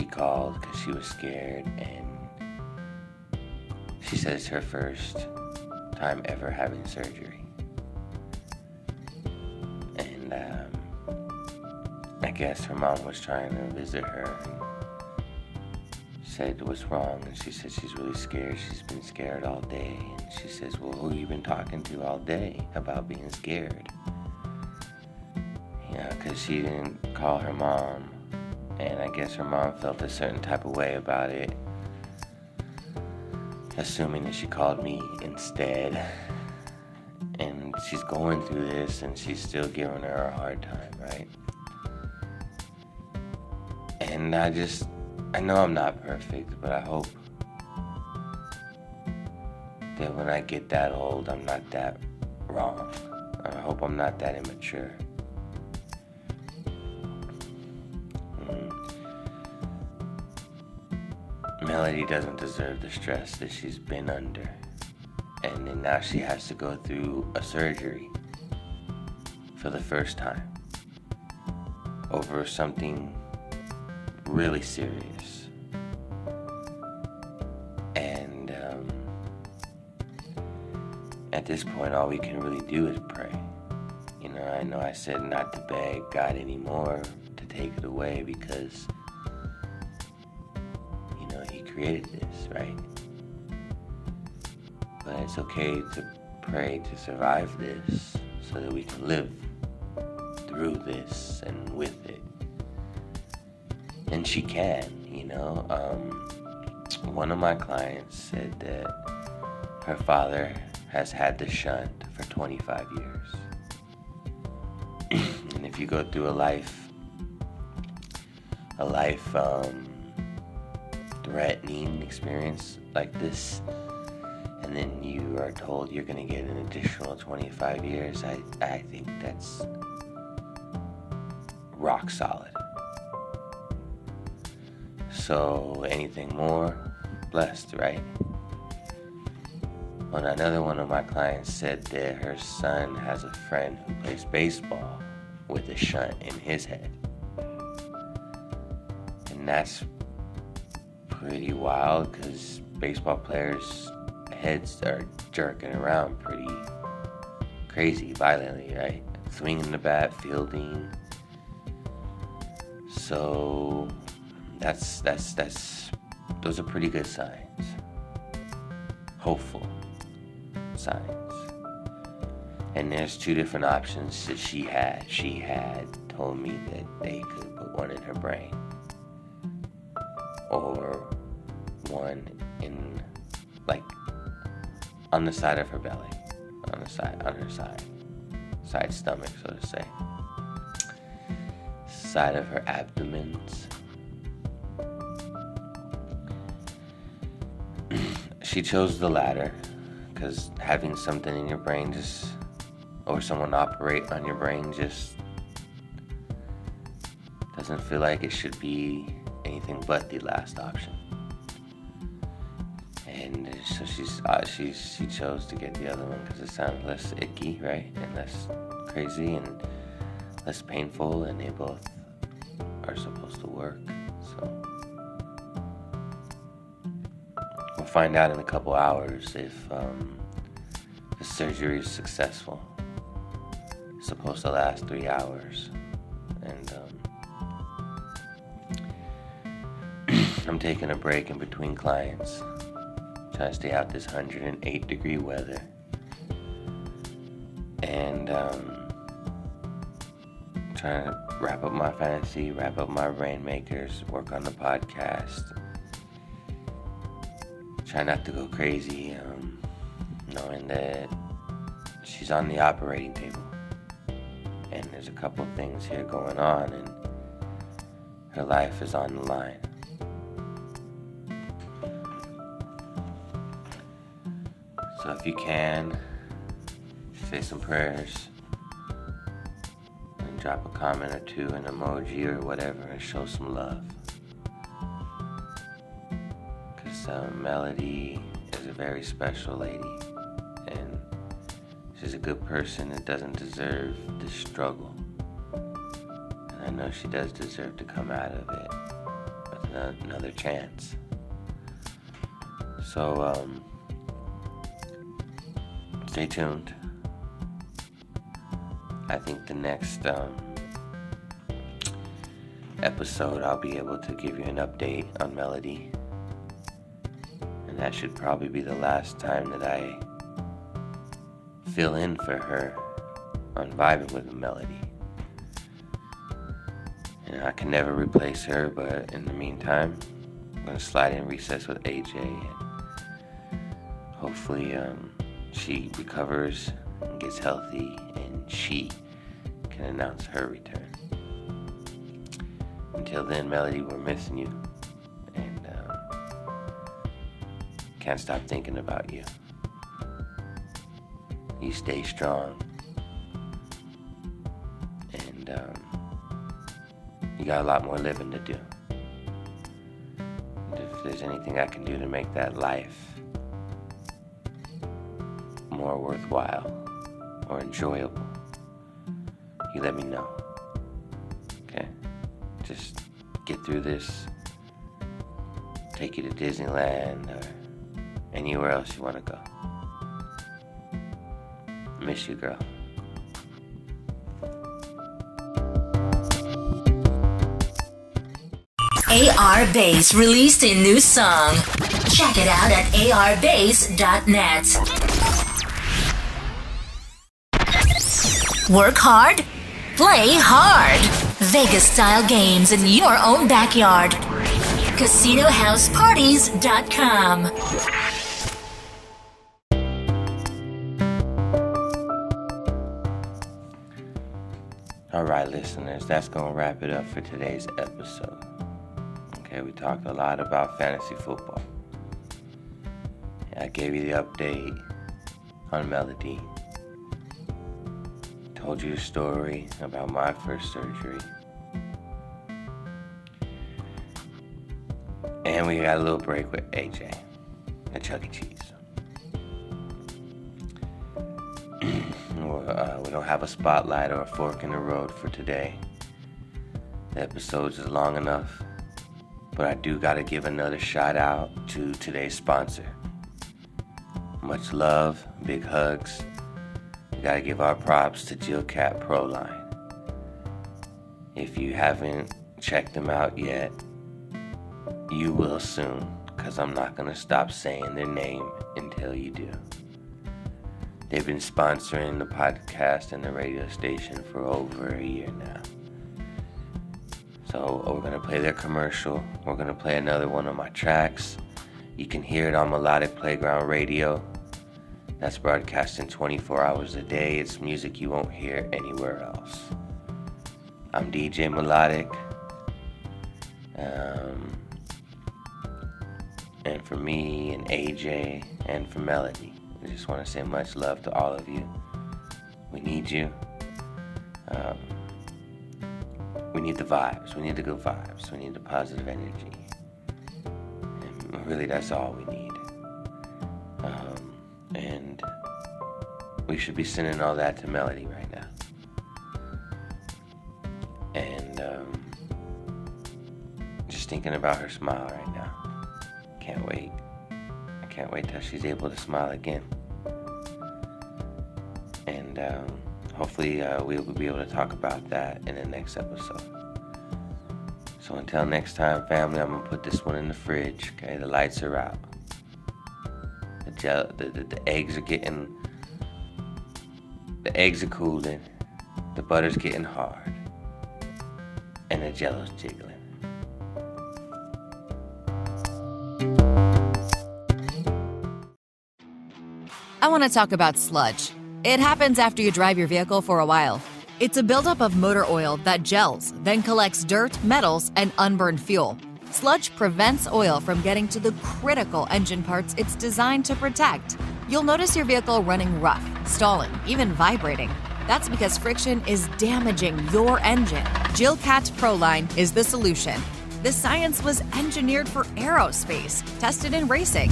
She called because she was scared, and she says her first time ever having surgery. And um, I guess her mom was trying to visit her and said what's wrong, and she said she's really scared. She's been scared all day, and she says, "Well, who you been talking to all day about being scared?" Yeah, because she didn't call her mom. And I guess her mom felt a certain type of way about it. Assuming that she called me instead. And she's going through this and she's still giving her a hard time, right? And I just, I know I'm not perfect, but I hope that when I get that old, I'm not that wrong. I hope I'm not that immature. Melody doesn't deserve the stress that she's been under. And then now she has to go through a surgery for the first time over something really serious. And um, at this point, all we can really do is pray. You know, I know I said not to beg God anymore to take it away because created this, right? But it's okay to pray to survive this so that we can live through this and with it. And she can, you know. Um, one of my clients said that her father has had the shunt for 25 years. [CLEARS THROAT] and if you go through a life, a life, um, threatening experience like this, and and then you are told you're going to get an additional 25 years, I, I think that's rock solid. So anything more, blessed, right? When another one of my clients said that her son has a friend who plays baseball with a shunt in his head. And that's pretty wild because baseball players' heads are jerking around pretty crazy, violently, right? Swinging the bat, fielding. So that's that's that's those are pretty good signs. Hopeful signs. And there's two different options that she had. She had told me that they could put one in her brain or one in like on the side of her belly, on the side on her side, side stomach, so to say, side of her abdomens. [CLEARS THROAT] she chose the latter because having something in your brain just or someone operate on your brain just doesn't feel like it should be anything but the last option. And so she's uh, she she chose to get the other one because it sounds less icky, right, and less crazy and less painful, and they both are supposed to work. So. We'll find out in a couple hours if um, the surgery is successful. It's supposed to last three hours. I'm taking a break in between clients, trying to stay out this 108 degree weather. And um, trying to wrap up my fantasy, wrap up my Reignmakers, work on the podcast try not to go crazy, um, knowing that she's on the operating table. And there's a couple things here going on, and her life is on the line. So if you can, say some prayers and drop a comment or two, an emoji or whatever, and show some love. Because uh, Melody is a very special lady, and she's a good person that doesn't deserve this struggle. And I know she does deserve to come out of it with another chance. So, um, stay tuned. I think the next um, episode I'll be able to give you an update on Melody And that should probably be the last time that I fill in for her on vibing with melody. And I can never replace her, but in the meantime, I'm gonna slide in recess with AJ. And hopefully, um, she recovers and gets healthy, and she can announce her return. Until then, Melody, we're missing you. And um, can't stop thinking about you. You stay strong. And um, you got a lot more living to do. And if there's anything I can do to make that life more worthwhile or enjoyable, you let me know. Okay? Just get through this. Take you to Disneyland or anywhere else you want to go. Miss you, girl. AR Base released a new song. Check it out at arbase.net. Work hard, play hard. Vegas style games in your own backyard. CasinoHouseParties.com. All right, listeners, that's going to wrap it up for today's episode. Okay, we talked a lot about fantasy football. I gave you the update on Melody. Told you a story about my first surgery. And we got a little break with AJ at Chuck E. Cheese. [CLEARS THROAT] uh, we don't have a spotlight or a fork in the road for today. The episode is long enough, but I do gotta give another shout out to today's sponsor. Much love, big hugs. Gotta give our props to Jilcat Proline. If you haven't checked them out yet, you will soon, because I'm not gonna stop saying their name until you do. They've been sponsoring the podcast and the radio station for over a year now. So we're gonna play their commercial. We're gonna play another one of my tracks. You can hear it on Melodic Playground Radio. That's broadcasting 24 hours a day. It's music you won't hear anywhere else. I'm DJ Melodic. Um, and for me and AJ and for Melody, I just want to say much love to all of you. We need you. Um, we need the vibes. We need the good vibes. We need the positive energy. And really, that's all we need. And we should be sending all that to Melody right now. And um, just thinking about her smile right now. Can't wait. I can't wait till she's able to smile again. And um, hopefully, uh, we will be able to talk about that in the next episode. So until next time, family, I'm gonna put this one in the fridge. Okay, the lights are out. The gel, the, the, the eggs are getting, the eggs are cooling. The butter's getting hard, and the jello's jiggling. I want to talk about sludge. It happens after you drive your vehicle for a while. It's a buildup of motor oil that gels, then collects dirt, metals, and unburned fuel. Sludge prevents oil from getting to the critical engine parts it's designed to protect. You'll notice your vehicle running rough, stalling, even vibrating. That's because friction is damaging your engine. Jilcat Proline is the solution. The science was engineered for aerospace, tested in racing,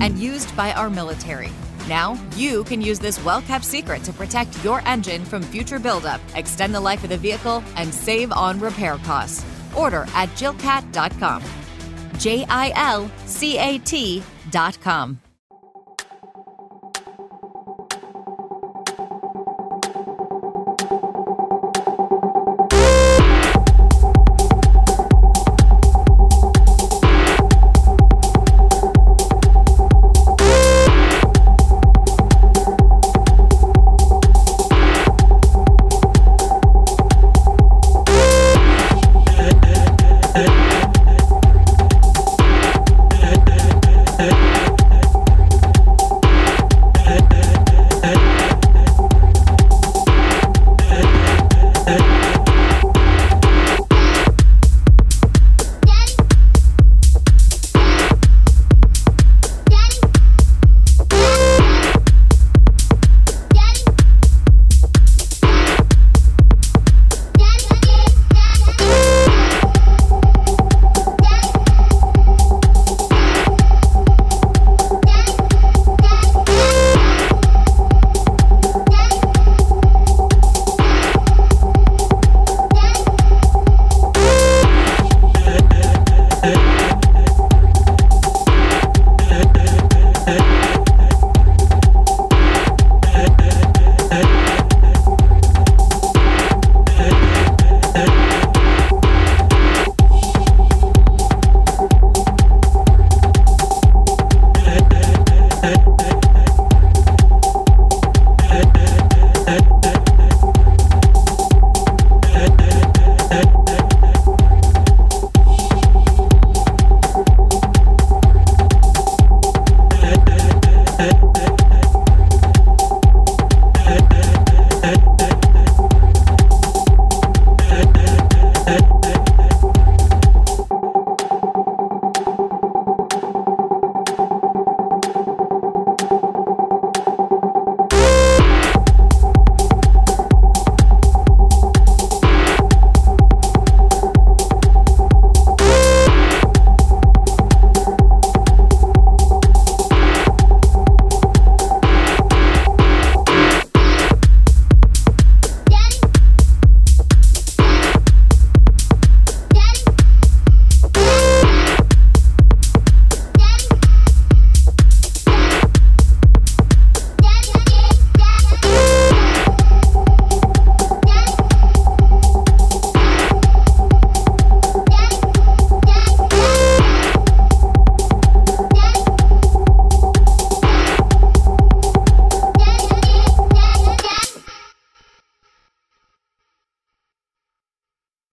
and used by our military. Now, you can use this well kept secret to protect your engine from future buildup, extend the life of the vehicle, and save on repair costs. Order at jilcat.com. J I L C A T.com.